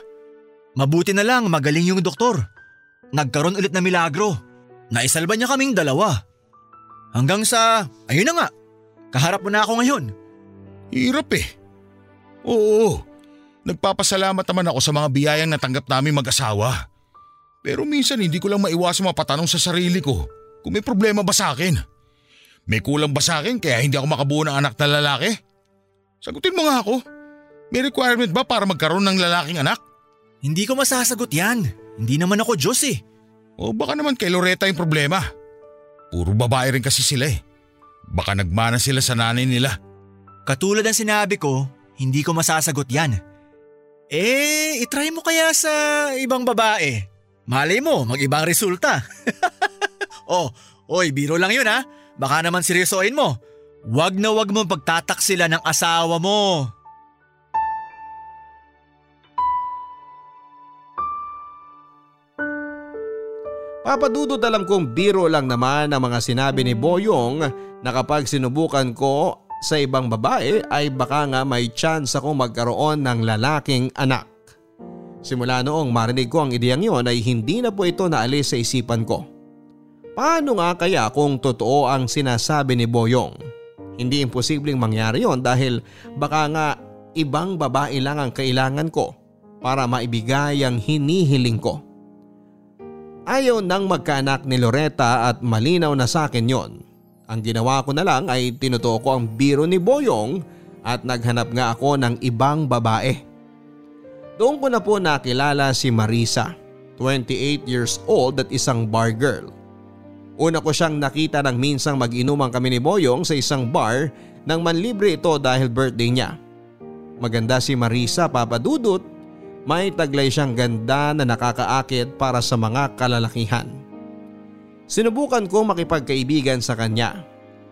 Mabuti na lang magaling yung doktor. Nagkaroon ulit na milagro. Naisalba niya kaming dalawa. Hanggang sa, ayun na nga, kaharap mo na ako ngayon. Hirap eh. Oo, nagpapasalamat naman ako sa mga biyayang natanggap namin mag-asawa. Pero minsan hindi ko lang maiwasan mapatanong sa sarili ko kung may problema ba sa akin. May kulang ba sa akin kaya hindi ako makabuo ng anak na lalaki? Sagutin mo nga ako. May requirement ba para magkaroon ng lalaking anak? Hindi ko masasagot yan. Hindi naman ako Diyos eh. O baka naman kay Loretta yung problema. Puro babae rin kasi sila eh. Baka nagmana sila sa nanay nila. Katulad ng sinabi ko, hindi ko masasagot yan. Eh, itry mo kaya sa ibang babae. Malay mo, mag-ibang resulta. (laughs) oh, oy, biro lang yun ha. Baka naman seryosoin mo. Wag na wag mo pagtataksila ng asawa mo. Papadudot alam kong biro lang naman ang mga sinabi ni Boyong na kapag sinubukan ko sa ibang babae ay baka nga may chance ako magkaroon ng lalaking anak. Simula noong marinig ko ang ideyang yon ay hindi na po ito naalis sa isipan ko. Paano nga kaya kung totoo ang sinasabi ni Boyong? Hindi imposibleng mangyari yon dahil baka nga ibang babae lang ang kailangan ko para maibigay ang hinihiling ko. Ayaw nang magkaanak ni Loretta at malinaw na sa akin yon. Ang ginawa ko na lang ay tinutuo ko ang biro ni Boyong at naghanap nga ako ng ibang babae. Doon ko na po nakilala si Marisa, 28 years old at isang bar girl. Una ko siyang nakita nang minsang mag-inuman kami ni Boyong sa isang bar nang manlibre ito dahil birthday niya. Maganda si Marisa papadudot, may taglay siyang ganda na nakakaakit para sa mga kalalakihan. Sinubukan ko makipagkaibigan sa kanya.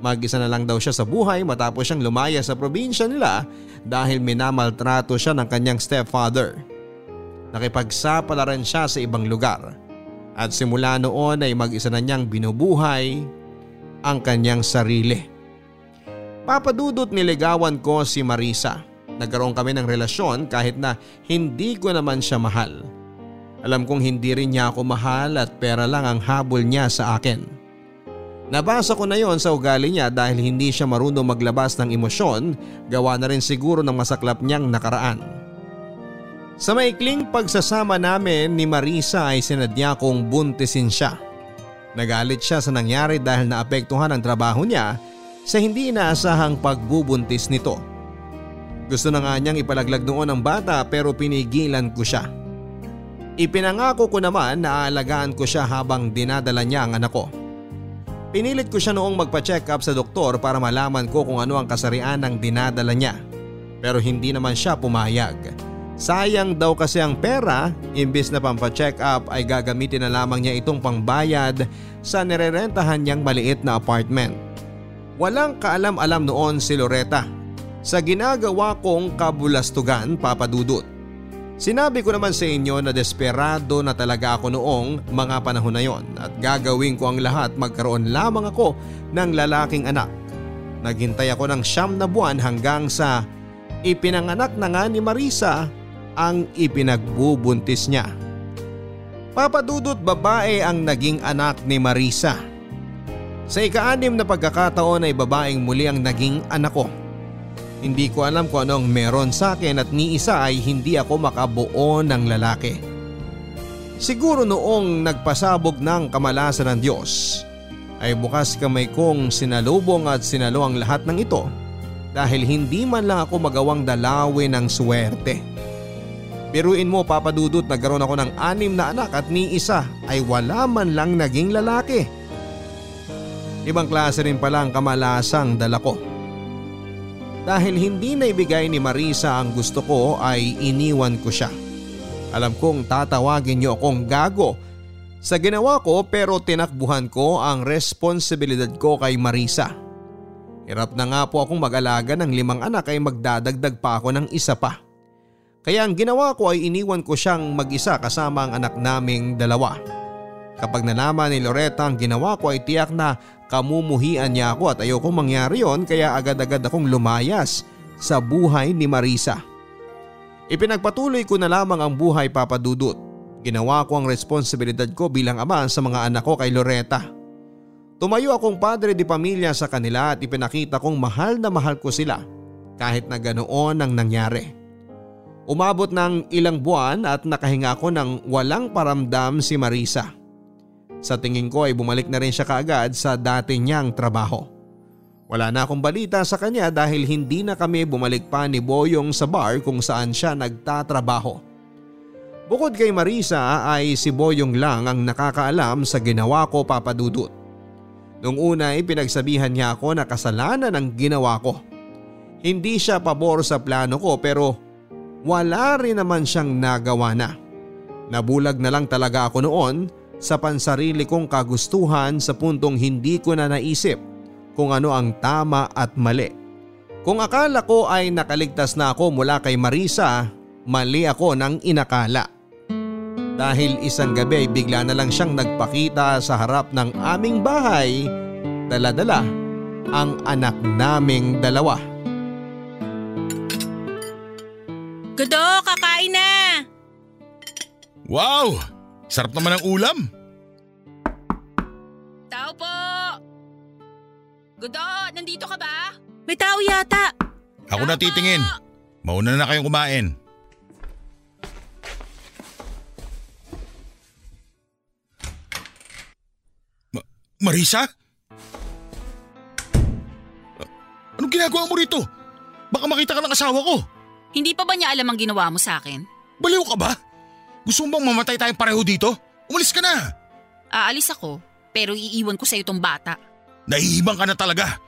Mag-isa na lang daw siya sa buhay matapos siyang lumaya sa probinsya nila dahil minamaltrato siya ng kanyang stepfather. Nakipagsapalaran siya sa ibang lugar at simula noon ay mag-isa na niyang binubuhay ang kanyang sarili. Papadudot niligawan ko si Marisa. Nagkaroon kami ng relasyon kahit na hindi ko naman siya mahal. Alam kong hindi rin niya ako mahal at pera lang ang habol niya sa akin. Nabasa ko na yon sa ugali niya dahil hindi siya marunong maglabas ng emosyon gawa na rin siguro ng masaklap niyang nakaraan. Sa maikling pagsasama namin ni Marisa ay sinadya kong buntisin siya. Nagalit siya sa nangyari dahil naapektuhan ang trabaho niya sa hindi inaasahang pagbubuntis nito. Gusto na nga niyang ipalaglag noon ang bata pero pinigilan ko siya. Ipinangako ko naman na aalagaan ko siya habang dinadala niya ang anak ko. Pinilit ko siya noong magpa-check up sa doktor para malaman ko kung ano ang kasarian ng dinadala niya. Pero hindi naman siya pumayag. Sayang daw kasi ang pera, imbis na pampa-check up ay gagamitin na lamang niya itong pangbayad sa nirerentahan niyang maliit na apartment. Walang kaalam-alam noon si Loretta sa ginagawa kong kabulastugan papadudot. Sinabi ko naman sa inyo na desperado na talaga ako noong mga panahon na yon at gagawin ko ang lahat magkaroon lamang ako ng lalaking anak. Naghintay ako ng siyam na buwan hanggang sa ipinanganak na nga ni Marisa ang ipinagbubuntis niya. Papadudot babae ang naging anak ni Marisa. Sa ikaanim na pagkakataon ay babaeng muli ang naging anak ko. Hindi ko alam kung anong meron sa akin at ni isa ay hindi ako makabuo ng lalaki. Siguro noong nagpasabog ng kamalasan ng Diyos ay bukas kamay kong sinalubong at sinalo ang lahat ng ito dahil hindi man lang ako magawang dalawin ng swerte. Biruin mo papadudot nagkaroon ako ng anim na anak at ni isa ay wala man lang naging lalaki. Ibang klase rin pala ang kamalasang dala ko. Dahil hindi na ibigay ni Marisa ang gusto ko ay iniwan ko siya. Alam kong tatawagin niyo akong gago sa ginawa ko pero tinakbuhan ko ang responsibilidad ko kay Marisa. Hirap na nga po akong mag-alaga ng limang anak ay magdadagdag pa ako ng isa pa. Kaya ang ginawa ko ay iniwan ko siyang mag-isa kasama ang anak naming dalawa. Kapag nalaman ni Loretta ang ginawa ko ay tiyak na Kamumuhian niya ako at ayoko mangyari yon kaya agad-agad akong lumayas sa buhay ni Marisa. Ipinagpatuloy ko na lamang ang buhay papadudot. Ginawa ko ang responsibilidad ko bilang ama sa mga anak ko kay Loretta. Tumayo akong padre di pamilya sa kanila at ipinakita kong mahal na mahal ko sila kahit na ganoon ang nangyari. Umabot ng ilang buwan at nakahinga ako ng walang paramdam si Marisa. Sa tingin ko ay bumalik na rin siya kaagad sa dati niyang trabaho. Wala na akong balita sa kanya dahil hindi na kami bumalik pa ni Boyong sa bar kung saan siya nagtatrabaho. Bukod kay Marisa ay si Boyong lang ang nakakaalam sa ginawa ko papadudot. Nung una ay pinagsabihan niya ako na kasalanan ang ginawa ko. Hindi siya pabor sa plano ko pero wala rin naman siyang nagawa na. Nabulag na lang talaga ako noon sa pansarili kong kagustuhan sa puntong hindi ko na naisip kung ano ang tama at mali. Kung akala ko ay nakaligtas na ako mula kay Marisa, mali ako ng inakala. Dahil isang gabi ay bigla na lang siyang nagpakita sa harap ng aming bahay, daladala ang anak naming dalawa. Gudo, kakain na! Wow! Sarap naman ang ulam. Tao po! Gudo, nandito ka ba? May tao yata. Ako na titingin. Mauna na kayong kumain. Ma- Marisa? Anong ginagawa mo rito? Baka makita ka ng asawa ko. Hindi pa ba niya alam ang ginawa mo sa akin? Baliw ka ba? Gusto mo bang mamatay tayong pareho dito? Umalis ka na! Aalis ako, pero iiwan ko sa itong bata. Nahihibang ka na talaga.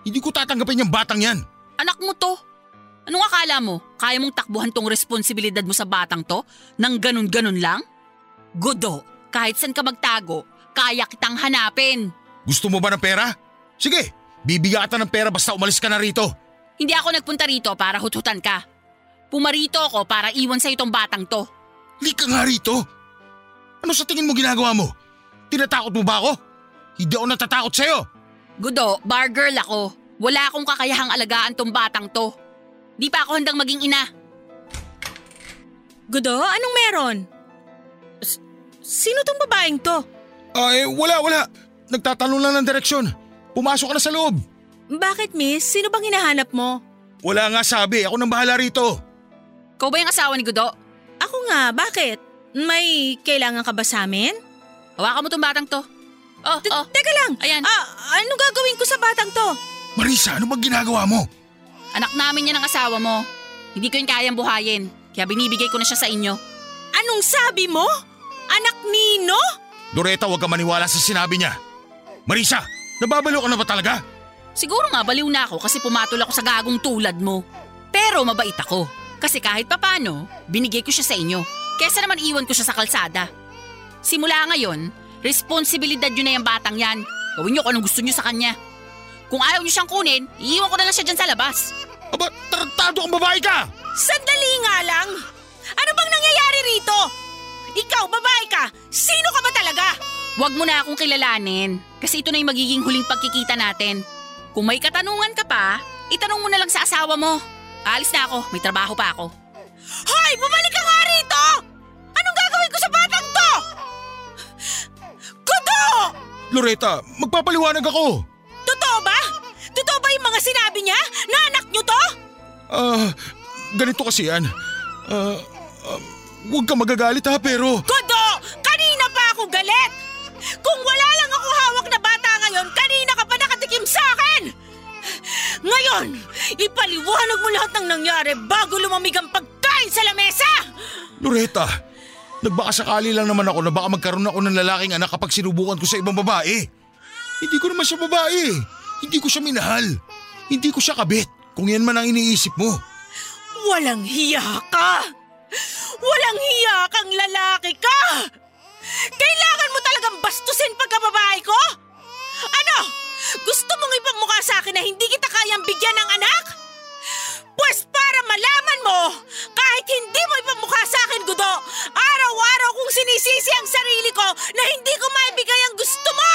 Hindi ko tatanggapin yung batang yan. Anak mo to. Anong akala mo? Kaya mong takbuhan tong responsibilidad mo sa batang to? Nang ganun-ganun lang? Gudo, kahit saan ka magtago, kaya kitang hanapin. Gusto mo ba ng pera? Sige, bibigyan ng pera basta umalis ka na rito. Hindi ako nagpunta rito para hututan ka. Pumarito ako para iwan sa itong batang to. Hindi ka nga rito. Ano sa tingin mo ginagawa mo? Tinatakot mo ba ako? Hindi ako natatakot sa'yo. Gudo, bar girl ako. Wala akong kakayahang alagaan tong batang to. Di pa ako handang maging ina. Gudo, anong meron? Sino tong babaeng to? Ay, wala, wala. Nagtatanong lang ng direksyon. Pumasok ka na sa loob. Bakit miss? Sino bang hinahanap mo? Wala nga sabi, ako nang bahala rito. Ikaw ba yung asawa ni Gudo? Ako nga, bakit? May kailangan ka ba sa amin? Hawakan mo tong batang to. Oh, T- oh. Teka lang! Ayan. Ah, anong gagawin ko sa batang to? Marisa, ano bang ginagawa mo? Anak namin yan ang asawa mo. Hindi ko yung kayang buhayin. Kaya binibigay ko na siya sa inyo. Anong sabi mo? Anak Nino? Doreta, huwag ka maniwala sa sinabi niya. Marisa, nababalo ka na ba talaga? Siguro nga baliw na ako kasi pumatol ako sa gagong tulad mo. Pero mabait ako. Kasi kahit papano, binigay ko siya sa inyo. Kesa naman iwan ko siya sa kalsada. Simula ngayon, responsibilidad nyo na yung batang yan. Gawin nyo kung anong gusto nyo sa kanya. Kung ayaw nyo siyang kunin, iiwan ko na lang siya dyan sa labas. Aba, tarantado kang babae ka! Sandali nga lang! Ano bang nangyayari rito? Ikaw, babae ka! Sino ka ba talaga? Huwag mo na akong kilalanin kasi ito na yung magiging huling pagkikita natin. Kung may katanungan ka pa, itanong mo na lang sa asawa mo. Alis na ako, may trabaho pa ako. Hoy! Bumalik ka nga rito! Anong gagawin ko sa batang to? Kudo! Loreta, magpapaliwanag ako. Totoo ba? Totoo ba yung mga sinabi niya na anak niyo to? Ah, ganito kasi yan. Ah, ah, huwag ka magagalit ha, pero... Kudo! Kanina pa ako galit! Kung wala lang ako hawak na bata ngayon, kanina ka pa nakatikim sa akin! Ngayon, ipaliwanag mo lahat ng nangyari bago lumamig ang pagkain sa lamesa! Loreta, nagbakasakali lang naman ako na baka magkaroon ako ng lalaking anak kapag sinubukan ko sa ibang babae. Hindi ko naman siya babae. Hindi ko siya minahal. Hindi ko siya kabit. Kung yan man ang iniisip mo. Walang hiya ka! Walang hiya kang lalaki ka! Kailangan mo talagang bastusin pagkababae ko? Ano? Gusto mong ipamukha sa akin na hindi kita kayang bigyan ng anak? Pues para malaman mo, kahit hindi mo ipamukha sa akin, Gudo, araw-araw kong sinisisi ang sarili ko na hindi ko maibigay ang gusto mo!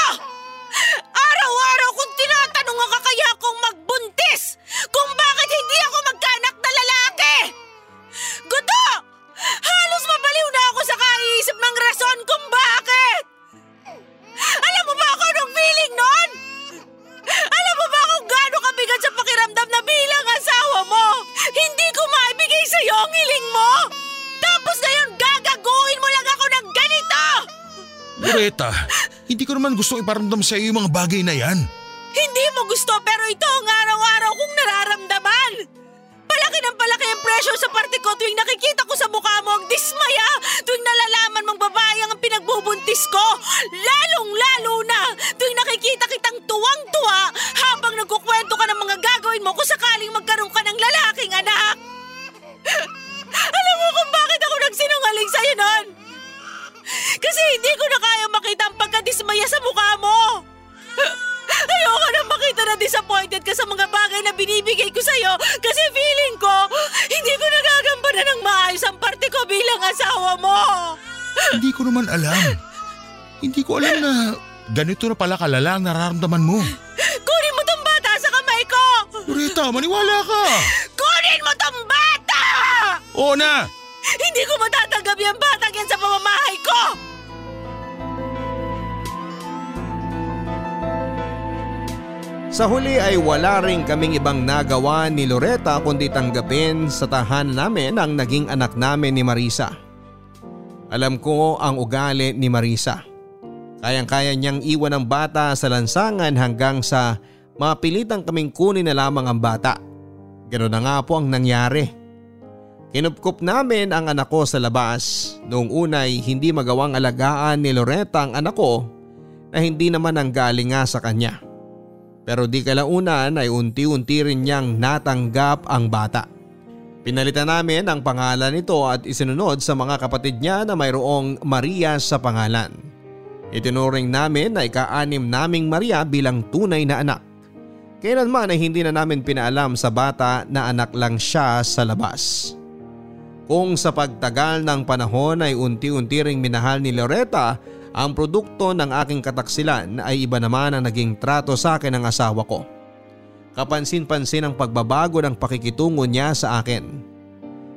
Araw-araw kong tinatanong ang kakaya kong magbuntis kung bakit hindi ako magkaanak na lalaki! Gudo! Halos mabaliw na ako sa kaiisip ng rason kung bakit! Alam mo ba ako anong feeling nun? Alam mo ba kung gaano kabigat sa pakiramdam na bilang asawa mo? Hindi ko maibigay sa'yo ang hiling mo! Tapos ngayon gagaguhin mo lang ako ng ganito! Loreta, hindi ko naman gustong iparamdam sa iyo yung mga bagay na yan. Hindi mo gusto pero ito ang araw-araw kong nararamdaman! Palaki ng palaki ang pressure sa parte ko tuwing nakikita ko sa mukha mo ang dismaya tuwing nalalaman mong babae ang pinagbubuntis ko. Lalong-lalo na tuwing nakikita kitang tuwang-tuwa habang nagkukwento ka ng mga gagawin mo kung sakaling magkaroon ka ng lalaking anak. Alam mo kung bakit ako nagsinungaling sa'yo nun? Kasi hindi ko na kaya makita ang pagkadismaya sa mukha mo. Ayoko na makita na disappointed ka sa mga bagay na binibigay ko sa'yo kasi feeling ko hindi ko nagagampanan ng maayos ang parte ko bilang asawa mo. Hindi ko naman alam. Hindi ko alam na ganito na pala kalala ang nararamdaman mo. Kunin mo tong bata sa kamay ko! Loreta, maniwala ka. Kunin mo tong bata! Oo na! Hindi ko matatanggap yung batang yan sa pamamahay ko! Sa huli ay wala rin kaming ibang nagawa ni Loreta kundi tanggapin sa tahanan namin ang naging anak namin ni Marisa. Alam ko ang ugali ni Marisa. Kayang-kaya niyang iwan ang bata sa lansangan hanggang sa mapilitang kaming kunin na lamang ang bata. Ganoon na nga po ang nangyari. Kinupkup namin ang anak ko sa labas. Noong unay hindi magawang alagaan ni Loreta ang anak ko na hindi naman ang galing nga sa kanya. Pero di kalaunan ay unti-unti rin niyang natanggap ang bata. Pinalitan namin ang pangalan nito at isinunod sa mga kapatid niya na mayroong Maria sa pangalan. Itinuring namin na ika-anim naming Maria bilang tunay na anak. Kailanman ay hindi na namin pinaalam sa bata na anak lang siya sa labas. Kung sa pagtagal ng panahon ay unti-unti ring minahal ni Loretta ang produkto ng aking kataksilan ay iba naman ang naging trato sa akin ng asawa ko. Kapansin-pansin ang pagbabago ng pakikitungo niya sa akin.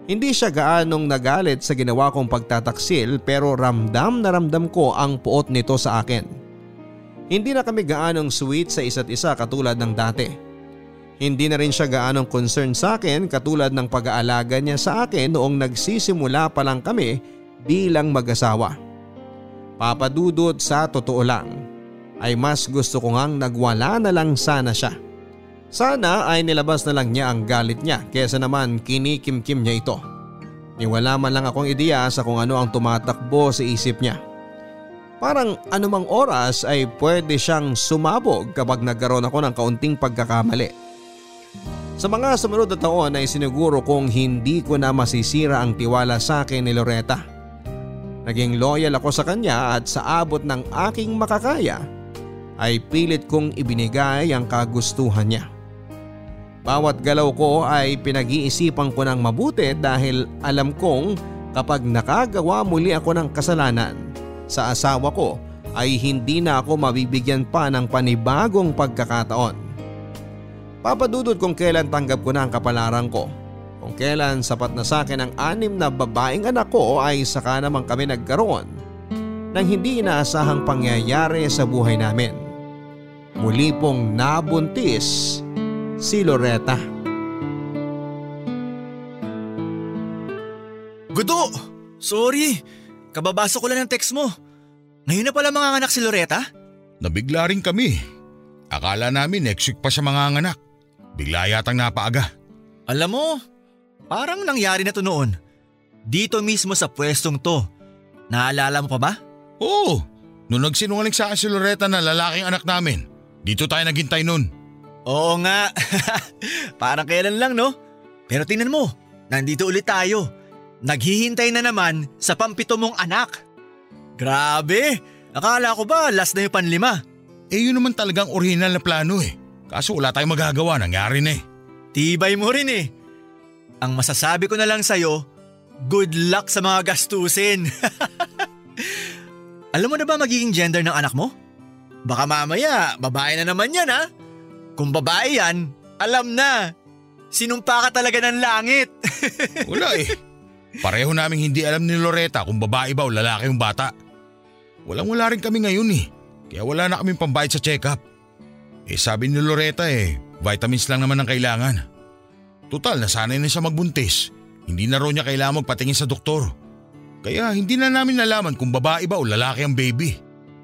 Hindi siya gaanong nagalit sa ginawa kong pagtataksil pero ramdam na ramdam ko ang puot nito sa akin. Hindi na kami gaanong sweet sa isa't isa katulad ng dati. Hindi na rin siya gaanong concern sa akin katulad ng pag-aalaga niya sa akin noong nagsisimula pa lang kami bilang mag-asawa. Papadudot sa totoo lang ay mas gusto ko ngang nagwala na lang sana siya. Sana ay nilabas na lang niya ang galit niya kesa naman kinikimkim niya ito. Niwala man lang akong ideya sa kung ano ang tumatakbo sa isip niya. Parang anumang oras ay pwede siyang sumabog kapag nagkaroon ako ng kaunting pagkakamali. Sa mga sumunod na taon ay siniguro kong hindi ko na masisira ang tiwala sa akin ni Loretta. Naging loyal ako sa kanya at sa abot ng aking makakaya ay pilit kong ibinigay ang kagustuhan niya. Bawat galaw ko ay pinag-iisipan ko ng mabuti dahil alam kong kapag nakagawa muli ako ng kasalanan sa asawa ko ay hindi na ako mabibigyan pa ng panibagong pagkakataon. Papadudod kung kailan tanggap ko na ang kapalaran ko. Kung kailan sapat na sa akin ang anim na babaeng anak ko ay saka naman kami nagkaroon ng hindi inaasahang pangyayari sa buhay namin. Muli pong nabuntis si Loretta. Gudo! Sorry! Kababasa ko lang ng text mo. Ngayon na pala mga anak si Loretta? Nabigla rin kami. Akala namin next week pa siya mga anak. Bigla yatang napaaga. Alam mo, parang nangyari na to noon. Dito mismo sa pwestong to. Naalala mo pa ba? Oo, nung nagsinungaling sa akin si Loretta na lalaking anak namin. Dito tayo naghintay nun. Oo nga. (laughs) Parang kailan lang no? Pero tingnan mo, nandito ulit tayo. Naghihintay na naman sa pampito mong anak. Grabe! Akala ko ba last na yung panlima? Eh yun naman talagang original na plano eh. Kaso wala tayong magagawa, nangyari na eh. Tibay mo rin eh. Ang masasabi ko na lang sa'yo, good luck sa mga gastusin. (laughs) Alam mo na ba magiging gender ng anak mo? Baka mamaya, babae na naman yan ha? Kung babae yan, alam na. Sinumpa ka talaga ng langit. (laughs) Wala eh. Pareho naming hindi alam ni Loretta kung babae ba o lalaki yung bata. Walang wala rin kami ngayon eh. Kaya wala na kaming pambayad sa check-up. Eh sabi ni Loretta eh, vitamins lang naman ang kailangan. Total, nasanay na siya magbuntis. Hindi na raw niya kailangan magpatingin sa doktor. Kaya hindi na namin nalaman kung babae ba o lalaki ang baby.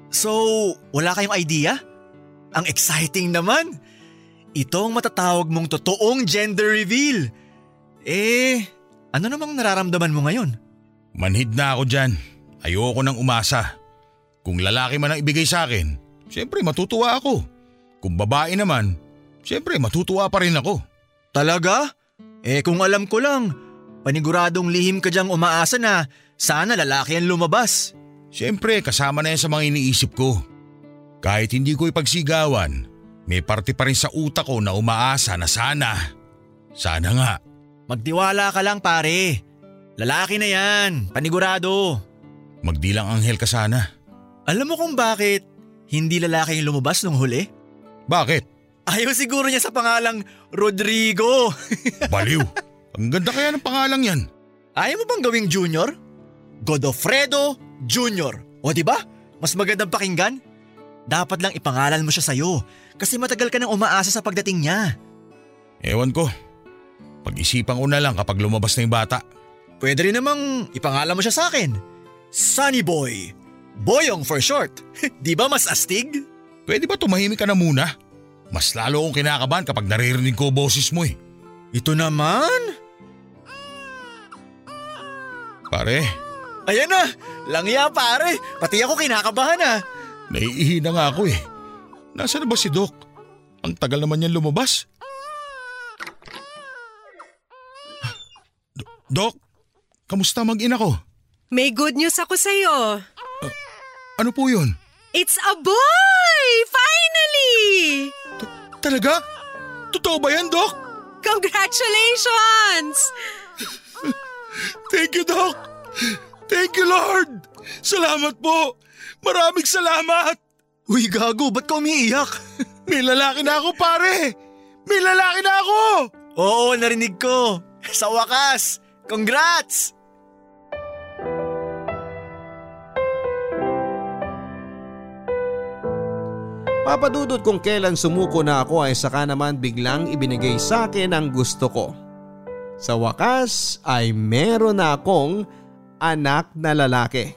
So, wala kayong idea? Ang exciting naman. Ito ang matatawag mong totoong gender reveal. Eh, ano namang nararamdaman mo ngayon? Manhid na ako dyan. Ayoko nang umasa. Kung lalaki man ang ibigay sa akin, syempre matutuwa ako. Kung babae naman, syempre matutuwa pa rin ako. Talaga? Eh kung alam ko lang, paniguradong lihim ka diyang umaasa na sana lalaki ang lumabas. Syempre kasama na yan sa mga iniisip ko. Kahit hindi ko ipagsigawan, may parte pa rin sa utak ko na umaasa na sana. Sana nga. Magtiwala ka lang pare. Lalaki na yan, panigurado. Magdilang anghel ka sana. Alam mo kung bakit hindi lalaki yung lumabas nung huli? Bakit? Ayaw siguro niya sa pangalang Rodrigo. (laughs) Baliw. Ang ganda kaya ng pangalang yan. Ayaw mo bang gawing junior? Godofredo Junior. O di ba? Mas magandang pakinggan? Dapat lang ipangalan mo siya sa'yo kasi matagal ka nang umaasa sa pagdating niya. Ewan ko. Pag-isipan ko na lang kapag lumabas na yung bata. Pwede rin namang ipangalan mo siya sa akin. Sunny Boy. Boyong for short. (laughs) di ba mas astig? Pwede ba tumahimik ka na muna? Mas lalo akong kinakabahan kapag naririnig ko boses mo eh. Ito naman? Pare, Ayan na! Langya pare! Pati ako kinakabahan ah! naiihi na nga ako eh. Nasaan na ba si Doc? Ang tagal naman niyan lumabas. Do- Doc, kamusta mag-ina ko? May good news ako sa'yo. Ano po yun? It's a boy! Finally! Talaga? Totoo ba yan, Doc? Congratulations! (laughs) Thank you, Doc! Thank you, Lord! Salamat po! Maraming salamat! Uy gago, ba't ka umiiyak? (laughs) May lalaki na ako, pare! May lalaki na ako! Oo, narinig ko. Sa wakas, Congrats! Papadudot kung kailan sumuko na ako ay saka naman biglang ibinigay sa akin ang gusto ko. Sa wakas ay meron na akong anak na lalaki.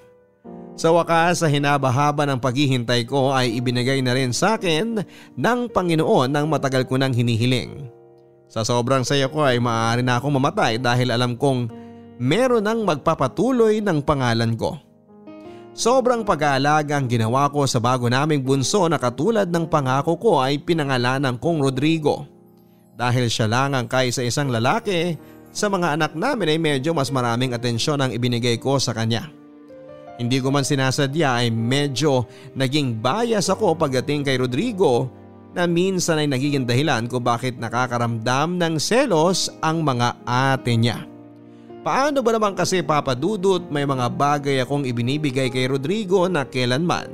Sa wakas sa hinabahaba ng paghihintay ko ay ibinigay na rin sa akin ng Panginoon ng matagal ko nang hinihiling. Sa sobrang saya ko ay maaari na akong mamatay dahil alam kong meron nang magpapatuloy ng pangalan ko. Sobrang pag-aalaga ang ginawa ko sa bago naming bunso na katulad ng pangako ko ay pinangalanan kong Rodrigo. Dahil siya lang ang kaisa isang lalaki, sa mga anak namin ay medyo mas maraming atensyon ang ibinigay ko sa kanya. Hindi ko man sinasadya ay medyo naging bias ako pagdating kay Rodrigo na minsan ay nagiging dahilan ko bakit nakakaramdam ng selos ang mga ate niya. Paano ba naman kasi papadudot may mga bagay akong ibinibigay kay Rodrigo na kailanman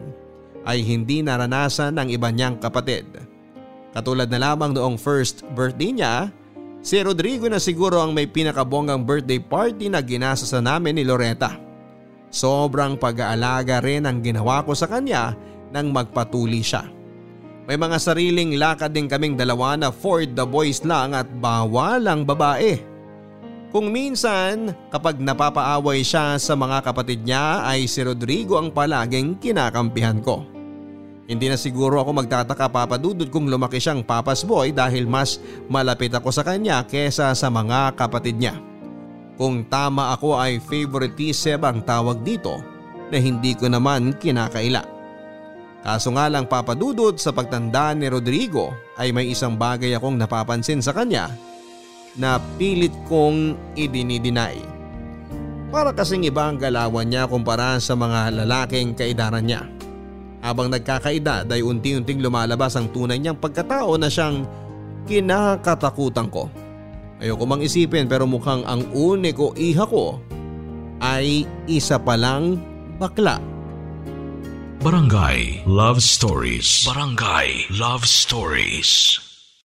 ay hindi naranasan ng iba niyang kapatid. Katulad na lamang noong first birthday niya, si Rodrigo na siguro ang may pinakabonggang birthday party na ginasa namin ni Loretta. Sobrang pag-aalaga rin ang ginawa ko sa kanya nang magpatuli siya. May mga sariling lakad din kaming dalawa na for the boys lang at bawal ang babae. Kung minsan kapag napapaaway siya sa mga kapatid niya ay si Rodrigo ang palaging kinakampihan ko. Hindi na siguro ako magtataka papadudod kung lumaki siyang papas boy dahil mas malapit ako sa kanya kesa sa mga kapatid niya. Kung tama ako ay favoritism ang tawag dito na hindi ko naman kinakaila. Kaso nga lang papadudod sa pagtanda ni Rodrigo ay may isang bagay akong napapansin sa kanya na pilit kong idinidinay. Para kasing iba ang galawan niya kumpara sa mga lalaking kaidaran niya. Habang nagkakaedad ay unti-unting lumalabas ang tunay niyang pagkatao na siyang kinakatakutan ko. Ayoko mang isipin pero mukhang ang uniko iha ko ay isa palang bakla. Barangay Love Stories Barangay Love Stories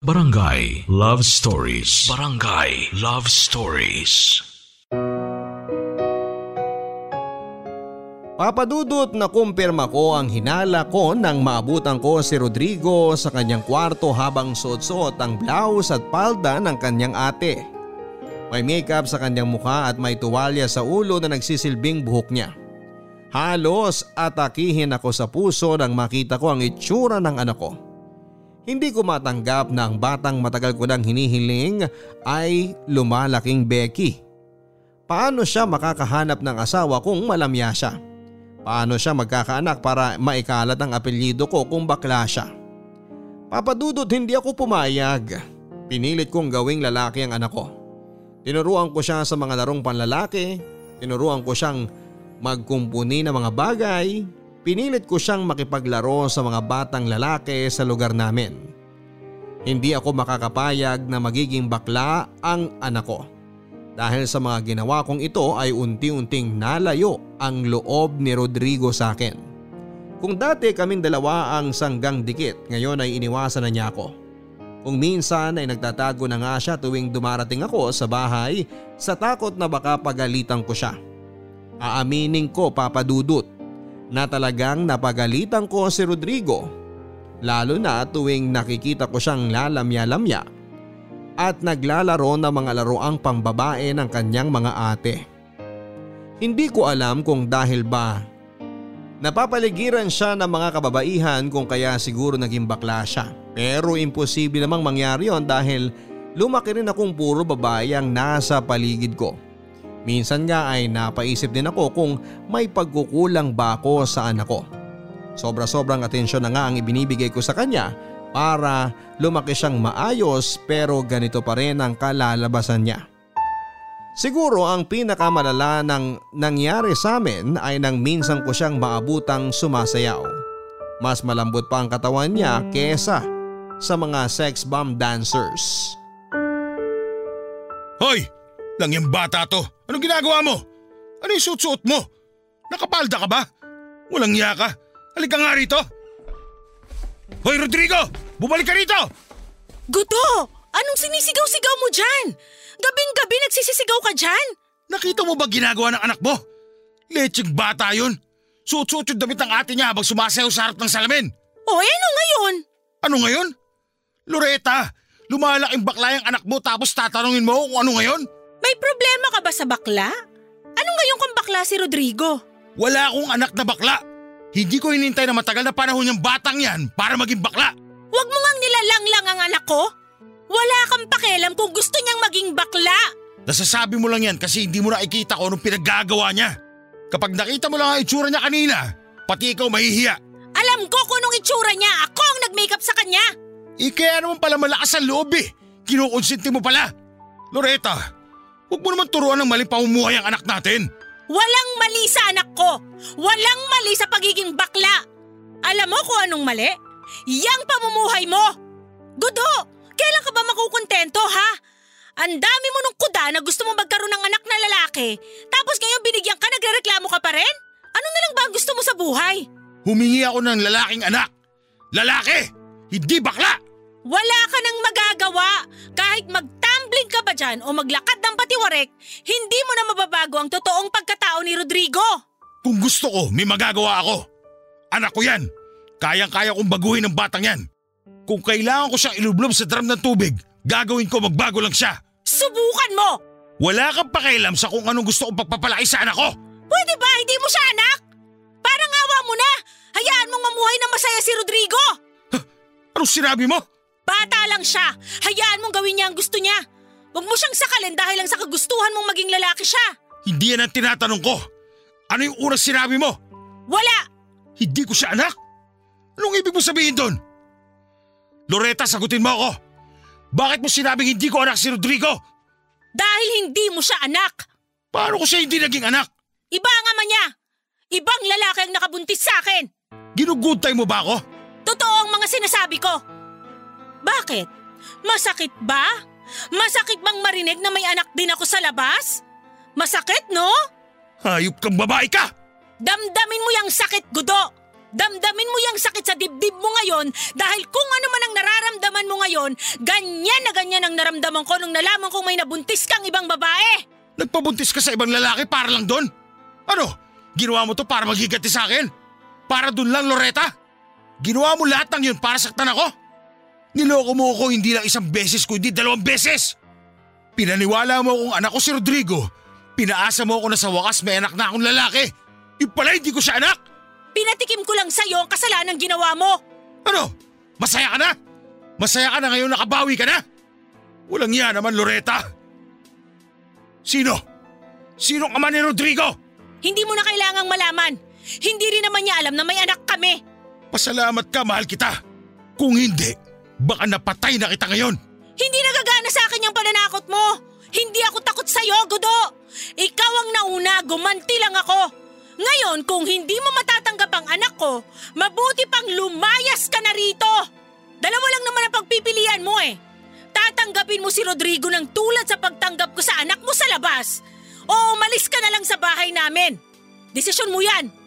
Barangay Love Stories. Barangay Love Stories. Papadudot na kumpirma ko ang hinala ko nang maabutan ko si Rodrigo sa kanyang kwarto habang suot-suot ang blouse at palda ng kanyang ate. May makeup sa kanyang mukha at may tuwalya sa ulo na nagsisilbing buhok niya. Halos atakihin ako sa puso nang makita ko ang itsura ng anak ko. Hindi ko matanggap na ang batang matagal ko nang hinihiling ay lumalaking Becky. Paano siya makakahanap ng asawa kung malamya siya? Paano siya magkakaanak para maikalat ang apelyido ko kung bakla siya? Papadudot hindi ako pumayag. Pinilit kong gawing lalaki ang anak ko. Tinuruan ko siya sa mga larong panlalaki, tinuruan ko siyang magkumpuni ng mga bagay, Pinilit ko siyang makipaglaro sa mga batang lalaki sa lugar namin. Hindi ako makakapayag na magiging bakla ang anak ko. Dahil sa mga ginawa kong ito ay unti-unting nalayo ang loob ni Rodrigo sa akin. Kung dati kaming dalawa ang sanggang dikit, ngayon ay iniwasan na niya ako. Kung minsan ay nagtatago na nga siya tuwing dumarating ako sa bahay sa takot na baka pagalitan ko siya. Aaminin ko papadudot na talagang napagalitan ko si Rodrigo lalo na tuwing nakikita ko siyang lalamya-lamya at naglalaro ng mga laruang pambabae ng kanyang mga ate. Hindi ko alam kung dahil ba napapaligiran siya ng mga kababaihan kung kaya siguro naging bakla siya. Pero imposible namang mangyari yon dahil lumaki rin akong puro babae ang nasa paligid ko. Minsan nga ay napaisip din ako kung may pagkukulang ba ako sa anak ko. Sobra-sobrang atensyon na nga ang ibinibigay ko sa kanya para lumaki siyang maayos pero ganito pa rin ang kalalabasan niya. Siguro ang pinakamalala ng nangyari sa amin ay nang minsan ko siyang maabutang sumasayaw. Mas malambot pa ang katawan niya kesa sa mga sex bomb dancers. Hoy! Lang yung bata to. Anong ginagawa mo? Ano yung suot-suot mo? Nakapalda ka ba? Walang iya ka. Halika nga rito. Hoy Rodrigo! Bumalik ka rito! Guto! Anong sinisigaw-sigaw mo dyan? Gabing-gabi nagsisisigaw ka dyan? Nakita mo ba ginagawa ng anak mo? Lecheng bata yun. Suot-suot yung damit ng ate niya habang sumasayaw sa harap ng salamin. O eh, ano ngayon? Ano ngayon? Loreta, lumalaking bakla yung anak mo tapos tatanungin mo kung ano ngayon? May problema ka ba sa bakla? Ano ngayon kung bakla si Rodrigo? Wala akong anak na bakla. Hindi ko hinintay na matagal na panahon yung batang yan para maging bakla. Huwag mo ngang nilalanglang ang anak ko. Wala kang pakialam kung gusto niyang maging bakla. Nasasabi mo lang yan kasi hindi mo nakikita ko anong pinaggagawa niya. Kapag nakita mo lang ang itsura niya kanina, pati ikaw mahihiya. Alam ko kung anong itsura niya. Ako ang nag-makeup sa kanya. Eh kaya naman pala malakas ang loob eh. Kinukonsinti mo pala. Loreta, huwag mo naman turuan ng maling pamumuhay ang anak natin. Walang mali sa anak ko. Walang mali sa pagiging bakla. Alam mo kung anong mali? Yang pamumuhay mo. Gudo, kailan ka ba makukontento ha? Ang dami mo nung kuda na gusto mo magkaroon ng anak na lalaki. Tapos ngayon binigyan ka, nagrereklamo ka pa rin? Ano na lang ba ang gusto mo sa buhay? Humingi ako ng lalaking anak. Lalaki! Hindi bakla! Wala ka nang magagawa. Kahit magtumbling ka ba dyan o maglakad ng patiwarek, hindi mo na mababago ang totoong pagkatao ni Rodrigo. Kung gusto ko, may magagawa ako. Anak ko yan. Kayang-kaya kong baguhin ng batang yan. Kung kailangan ko siyang ilublob sa drum ng tubig, gagawin ko magbago lang siya. Subukan mo! Wala kang pakialam sa kung anong gusto kong pagpapalaki sa anak ko. Pwede ba hindi mo siya anak? Parang awa mo na! Hayaan mong mamuhay na masaya si Rodrigo! Anong sinabi mo? Bata lang siya. Hayaan mong gawin niya ang gusto niya. Huwag mo siyang sakalin dahil lang sa kagustuhan mong maging lalaki siya. Hindi yan ang tinatanong ko. Ano yung unang sinabi mo? Wala! Hindi ko siya anak? Anong ibig mo sabihin doon? Loreta, sagutin mo ako. Bakit mo sinabing hindi ko anak si Rodrigo? Dahil hindi mo siya anak. Paano ko siya hindi naging anak? Iba ang ama niya. Ibang lalaki ang nakabuntis sa akin. Ginugutay mo ba ako? Totoo ang mga sinasabi ko. Bakit? Masakit ba? Masakit bang marinig na may anak din ako sa labas? Masakit, no? Hayop kang babae ka! Damdamin mo yung sakit, Gudo! Damdamin mo yung sakit sa dibdib mo ngayon dahil kung ano man ang nararamdaman mo ngayon, ganyan na ganyan ang naramdaman ko nung nalaman kong may nabuntis kang ibang babae. Nagpabuntis ka sa ibang lalaki para lang doon? Ano? Ginawa mo to para maghiganti sa akin? Para doon lang, Loreta? Ginawa mo lahat ng yun para saktan ako? Niloko mo ako hindi lang isang beses kundi dalawang beses. Pinaniwala mo akong anak ko si Rodrigo. Pinaasa mo ako na sa wakas may anak na akong lalaki. Yung pala hindi ko siya anak. Pinatikim ko lang sa'yo ang kasalanan ginawa mo. Ano? Masaya ka na? Masaya ka na ngayon nakabawi ka na? Walang yan naman, Loreta. Sino? Sino ang ama ni Rodrigo? Hindi mo na kailangang malaman. Hindi rin naman niya alam na may anak kami. Pasalamat ka, mahal kita. Kung hindi, baka napatay na kita ngayon. Hindi nagagana sa akin yung pananakot mo. Hindi ako takot sa'yo, Gudo. Ikaw ang nauna, gumanti lang ako. Ngayon, kung hindi mo matatanggap ang anak ko, mabuti pang lumayas ka na rito. Dalawa lang naman ang pagpipilian mo eh. Tatanggapin mo si Rodrigo ng tulad sa pagtanggap ko sa anak mo sa labas. O umalis ka na lang sa bahay namin. Desisyon mo yan.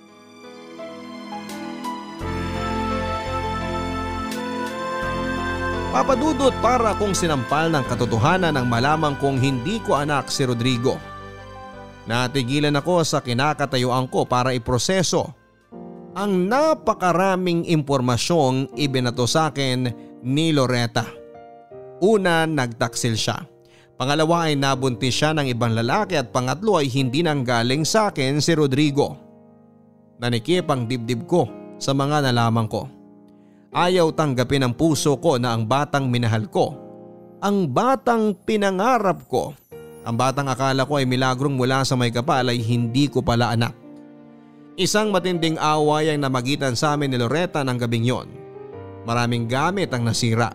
Papadudot para kung sinampal ng katotohanan ng malaman kong hindi ko anak si Rodrigo. Natigilan ako sa kinakatayuan ko para iproseso ang napakaraming impormasyong ibinato sa akin ni Loretta. Una, nagtaksil siya. Pangalawa ay nabuntis siya ng ibang lalaki at pangatlo ay hindi nang galing sa akin si Rodrigo. Nanikip ang dibdib ko sa mga nalaman ko. Ayaw tanggapin ng puso ko na ang batang minahal ko, ang batang pinangarap ko ang batang akala ko ay milagrong mula sa may kapal ay hindi ko pala anak. Isang matinding away ang namagitan sa amin ni Loretta ng gabing yon. Maraming gamit ang nasira.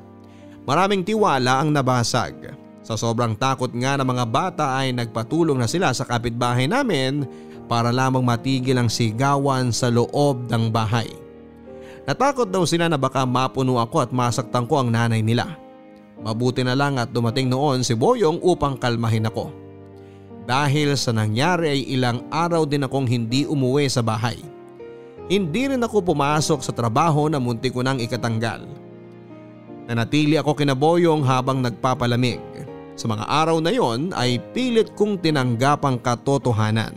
Maraming tiwala ang nabasag. Sa sobrang takot nga ng mga bata ay nagpatulong na sila sa kapitbahay namin para lamang matigil ang sigawan sa loob ng bahay. Natakot daw sila na baka mapuno ako at masaktan ko ang nanay nila. Mabuti na lang at dumating noon si Boyong upang kalmahin ako. Dahil sa nangyari ay ilang araw din akong hindi umuwi sa bahay. Hindi rin ako pumasok sa trabaho na munti ko nang ikatanggal. Nanatili ako kinaboyong habang nagpapalamig. Sa mga araw na yon ay pilit kong tinanggap ang katotohanan.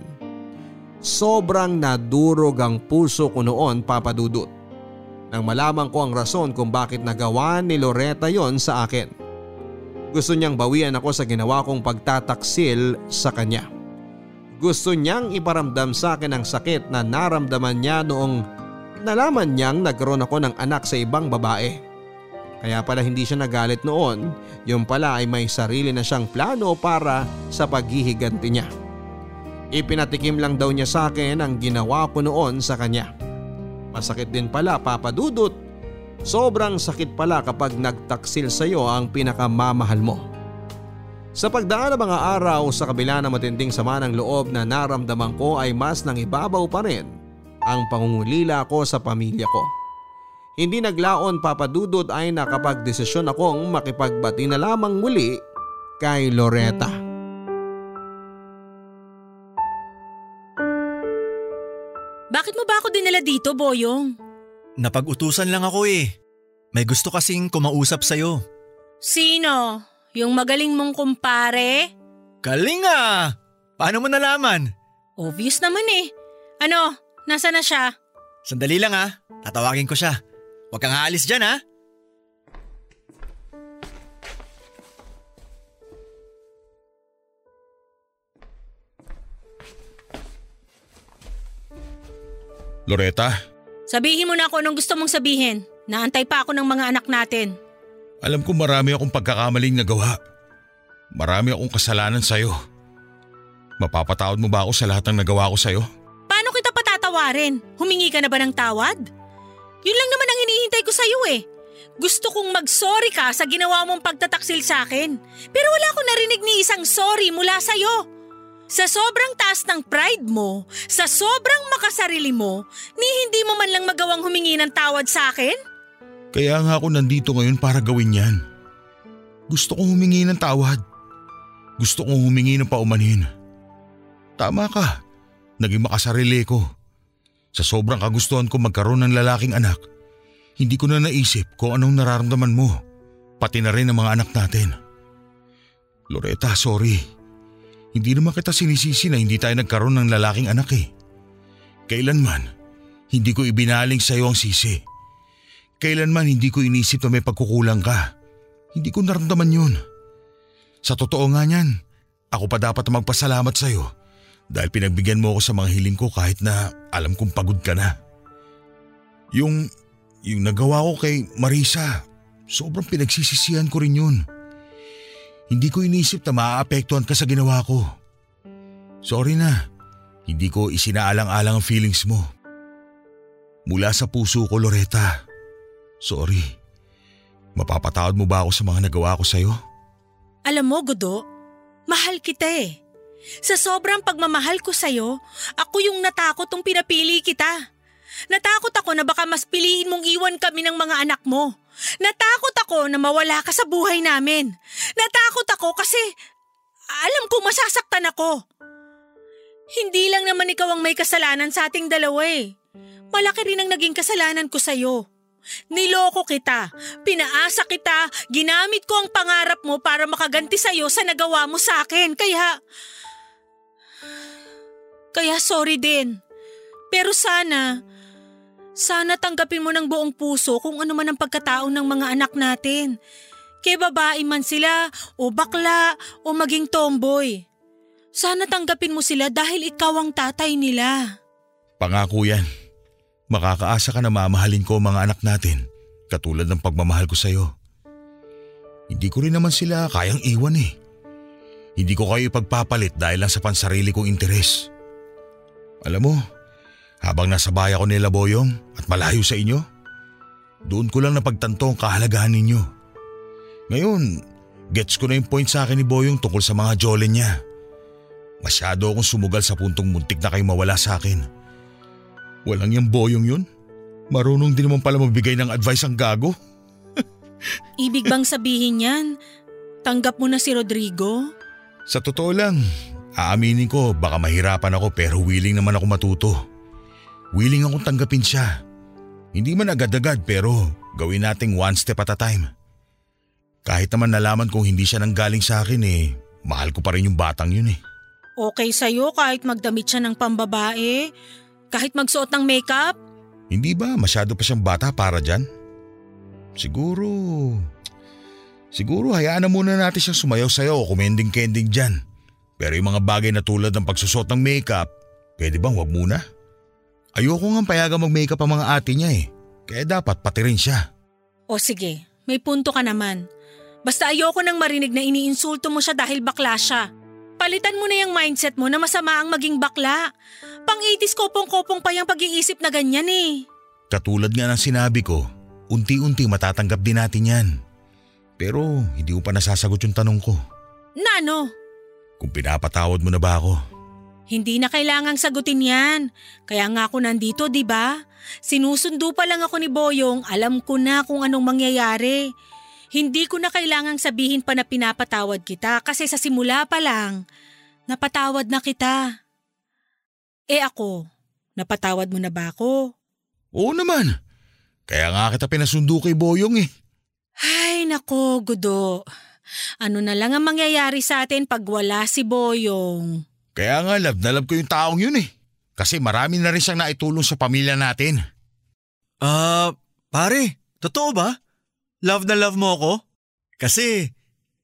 Sobrang nadurog ang puso ko noon papadudot. Nang malaman ko ang rason kung bakit nagawa ni Loretta yon sa akin. Gusto niyang bawian ako sa ginawa kong pagtataksil sa kanya. Gusto niyang iparamdam sa akin ang sakit na naramdaman niya noong nalaman niyang nagkaroon ako ng anak sa ibang babae. Kaya pala hindi siya nagalit noon, yung pala ay may sarili na siyang plano para sa paghihiganti niya. Ipinatikim lang daw niya sa akin ang ginawa ko noon sa kanya. Masakit din pala papadudot Sobrang sakit pala kapag nagtaksil sa iyo ang pinakamamahal mo. Sa pagdaan ng mga araw sa kabila ng matinding sama ng loob na naramdaman ko ay mas nang ibabaw pa rin ang pangungulila ko sa pamilya ko. Hindi naglaon papadudod ay nakapagdesisyon akong makipagbati na lamang muli kay Loretta. Bakit mo ba ako dinala dito, Boyong? Napag-utusan lang ako eh. May gusto kasing kumausap sa'yo. Sino? Yung magaling mong kumpare? Galing ah! Paano mo nalaman? Obvious naman eh. Ano? Nasa na siya? Sandali lang ah. Tatawagin ko siya. Huwag kang aalis dyan ah. Loretta? Sabihin mo na ako anong gusto mong sabihin. Naantay pa ako ng mga anak natin. Alam ko marami akong pagkakamaling nagawa. Marami akong kasalanan sa'yo. Mapapatawad mo ba ako sa lahat ng nagawa ko sa'yo? Paano kita patatawarin? Humingi ka na ba ng tawad? Yun lang naman ang hinihintay ko sa'yo eh. Gusto kong mag-sorry ka sa ginawa mong pagtataksil sa akin. Pero wala akong narinig ni isang sorry mula sa'yo. Sa sobrang taas ng pride mo, sa sobrang makasarili mo, ni hindi mo man lang magawang humingi ng tawad sa akin? Kaya nga ako nandito ngayon para gawin yan. Gusto kong humingi ng tawad. Gusto kong humingi ng paumanhin. Tama ka, naging makasarili ko. Sa sobrang kagustuhan ko magkaroon ng lalaking anak, hindi ko na naisip kung anong nararamdaman mo, pati na rin ang mga anak natin. Loretta, sorry. Hindi naman kita sinisisi na hindi tayo nagkaroon ng lalaking anak eh. Kailanman, hindi ko ibinaling sa iyo ang sisi. Kailanman hindi ko inisip na may pagkukulang ka. Hindi ko naramdaman yun. Sa totoo nga niyan, ako pa dapat magpasalamat sa iyo dahil pinagbigyan mo ako sa mga hiling ko kahit na alam kong pagod ka na. Yung, yung nagawa ko kay Marisa, sobrang pinagsisisihan ko rin yun. Hindi ko inisip na maaapektuhan ka sa ginawa ko. Sorry na, hindi ko isinaalang-alang ang feelings mo. Mula sa puso ko, Loretta. Sorry. Mapapatawad mo ba ako sa mga nagawa ko sa'yo? Alam mo, Godo, mahal kita eh. Sa sobrang pagmamahal ko sa'yo, ako yung natakot nung pinapili kita. Natakot ako na baka mas piliin mong iwan kami ng mga anak mo. Natakot ako na mawala ka sa buhay namin. Natakot ako kasi alam ko masasaktan ako. Hindi lang naman ikaw ang may kasalanan sa ating dalawa eh. Malaki rin ang naging kasalanan ko sa'yo. Niloko kita, pinaasa kita, ginamit ko ang pangarap mo para makaganti sa'yo sa nagawa mo sa akin. Kaya... Kaya sorry din. Pero sana, sana tanggapin mo ng buong puso kung ano man ang pagkatao ng mga anak natin. Kay babae man sila, o bakla, o maging tomboy. Sana tanggapin mo sila dahil ikaw ang tatay nila. Pangako yan. Makakaasa ka na mamahalin ko ang mga anak natin, katulad ng pagmamahal ko sa'yo. Hindi ko rin naman sila kayang iwan eh. Hindi ko kayo ipagpapalit dahil lang sa pansarili kong interes. Alam mo, habang nasa bahay ako nila Boyong at malayo sa inyo, doon ko lang napagtanto ang kahalagahan ninyo. Ngayon, Gets ko na yung point sa akin ni Boyong tungkol sa mga jolin niya. Masyado akong sumugal sa puntong muntik na kayo mawala sa akin. Walang yung Boyong yun. Marunong din naman pala magbigay ng advice ang gago. (laughs) Ibig bang sabihin yan? Tanggap mo na si Rodrigo? Sa totoo lang, aaminin ko baka mahirapan ako pero willing naman ako matuto. Willing akong tanggapin siya. Hindi man agad-agad pero gawin nating one step at a time. Kahit naman nalaman kong hindi siya nanggaling sa akin eh, mahal ko pa rin yung batang yun eh. Okay sa'yo kahit magdamit siya ng pambabae? Kahit magsuot ng makeup? Hindi ba masyado pa siyang bata para dyan? Siguro... Siguro hayaan na muna natin siyang sumayaw-sayaw o kumending-kending dyan. Pero yung mga bagay na tulad ng pagsusot ng makeup, pwede bang wag muna? Ayoko nga payaga mag-makeup ang mga ate niya eh. Kaya dapat pati rin siya. O sige, may punto ka naman. Basta ayoko nang marinig na iniinsulto mo siya dahil bakla siya. Palitan mo na yung mindset mo na masama ang maging bakla. Pang-itis kopong-kopong pa yung pag-iisip na ganyan eh. Katulad nga ng sinabi ko, unti-unti matatanggap din natin yan. Pero hindi mo pa nasasagot yung tanong ko. Nano? Kung pinapatawad mo na ba ako? Hindi na kailangang sagutin yan. Kaya nga ako nandito, di ba? Sinusundo pa lang ako ni Boyong, alam ko na kung anong mangyayari. Hindi ko na kailangang sabihin pa na pinapatawad kita kasi sa simula pa lang, napatawad na kita. Eh ako, napatawad mo na ba ako? Oo naman. Kaya nga kita pinasundo kay Boyong eh. Ay nako, Gudo. Ano na lang ang mangyayari sa atin pag wala si Boyong? Kaya nga love na love ko yung taong yun eh. Kasi marami na rin siyang naitulong sa pamilya natin. Ah, uh, pare, totoo ba? Love na love mo ako? Kasi,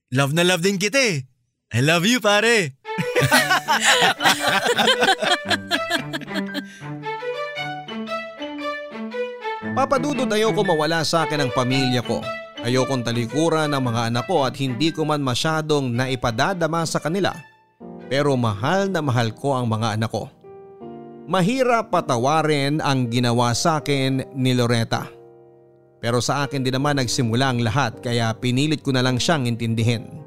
love na love din kita eh. I love you, pare. (laughs) Papadudod ayoko mawala sa akin ang pamilya ko. Ayokong talikuran ng mga anak ko at hindi ko man masyadong naipadadama sa kanila. Pero mahal na mahal ko ang mga anak ko. Mahirap patawarin ang ginawa sa akin ni Loretta. Pero sa akin din naman nagsimula ang lahat kaya pinilit ko na lang siyang intindihin.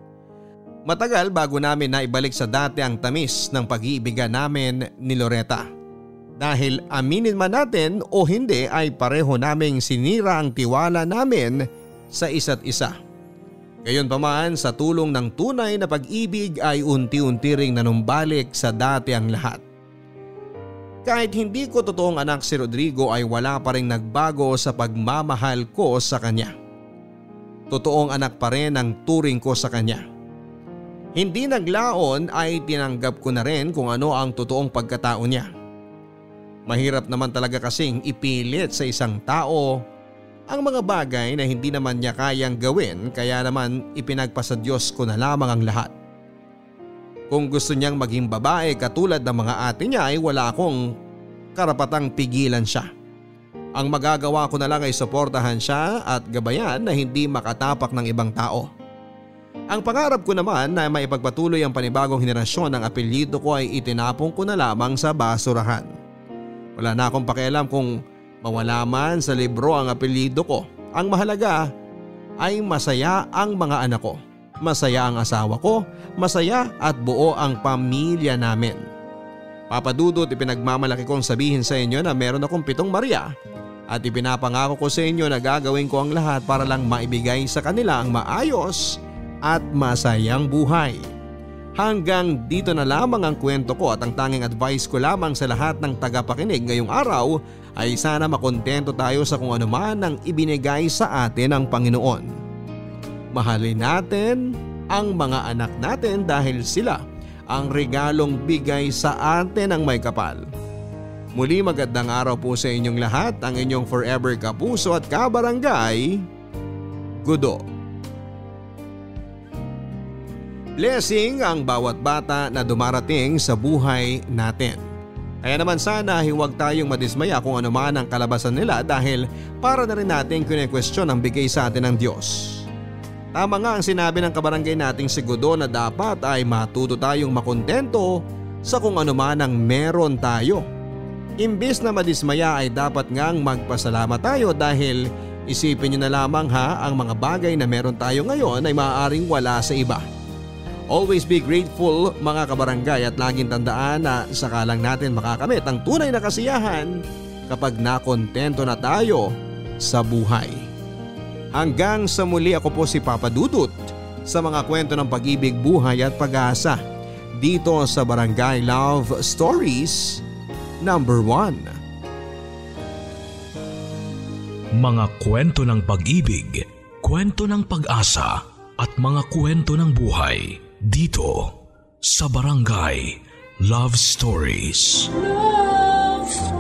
Matagal bago namin naibalik sa dati ang tamis ng pag-iibigan namin ni Loretta. Dahil aminin man natin o hindi ay pareho naming sinira ang tiwala namin sa isa't isa. Gayon pa man sa tulong ng tunay na pag-ibig ay unti-unti ring nanumbalik sa dati ang lahat. Kahit hindi ko totoong anak si Rodrigo ay wala pa rin nagbago sa pagmamahal ko sa kanya. Totoong anak pa rin ang turing ko sa kanya. Hindi naglaon ay tinanggap ko na rin kung ano ang totoong pagkatao niya. Mahirap naman talaga kasing ipilit sa isang tao ang mga bagay na hindi naman niya kayang gawin kaya naman ipinagpasa Diyos ko na lamang ang lahat. Kung gusto niyang maging babae katulad ng mga ate niya ay wala akong karapatang pigilan siya. Ang magagawa ko na lang ay suportahan siya at gabayan na hindi makatapak ng ibang tao. Ang pangarap ko naman na maipagpatuloy ang panibagong henerasyon ng apelyido ko ay itinapong ko na lamang sa basurahan. Wala na akong pakialam kung Mawala man sa libro ang apelido ko. Ang mahalaga ay masaya ang mga anak ko. Masaya ang asawa ko, masaya at buo ang pamilya namin. Papadudot ipinagmamalaki kong sabihin sa inyo na meron akong pitong Maria at ipinapangako ko sa inyo na gagawin ko ang lahat para lang maibigay sa kanila ang maayos at masayang buhay. Hanggang dito na lamang ang kwento ko at ang tanging advice ko lamang sa lahat ng tagapakinig ngayong araw ay sana makontento tayo sa kung ano man ang ibinigay sa atin ng Panginoon. Mahalin natin ang mga anak natin dahil sila ang regalong bigay sa atin ng may kapal. Muli magandang araw po sa inyong lahat ang inyong forever kapuso at kabarangay, Gudo. Blessing ang bawat bata na dumarating sa buhay natin. Kaya naman sana huwag tayong madismaya kung ano man ang kalabasan nila dahil para na rin natin kune-question ang bigay sa atin ng Diyos. Tama nga ang sinabi ng kabarangay nating si Gudo na dapat ay matuto tayong makontento sa kung ano man ang meron tayo. Imbis na madismaya ay dapat ngang magpasalamat tayo dahil Isipin nyo na lamang ha ang mga bagay na meron tayo ngayon ay maaaring wala sa iba. Always be grateful mga kabarangay at laging tandaan na sakalang natin makakamit ang tunay na kasiyahan kapag nakontento na tayo sa buhay. Hanggang sa muli ako po si Papa Dudut sa mga kwento ng pag-ibig, buhay at pag-asa dito sa Barangay Love Stories number 1. Mga kwento ng pag-ibig, kwento ng pag-asa at mga kwento ng buhay dito sa Barangay Love Stories. Love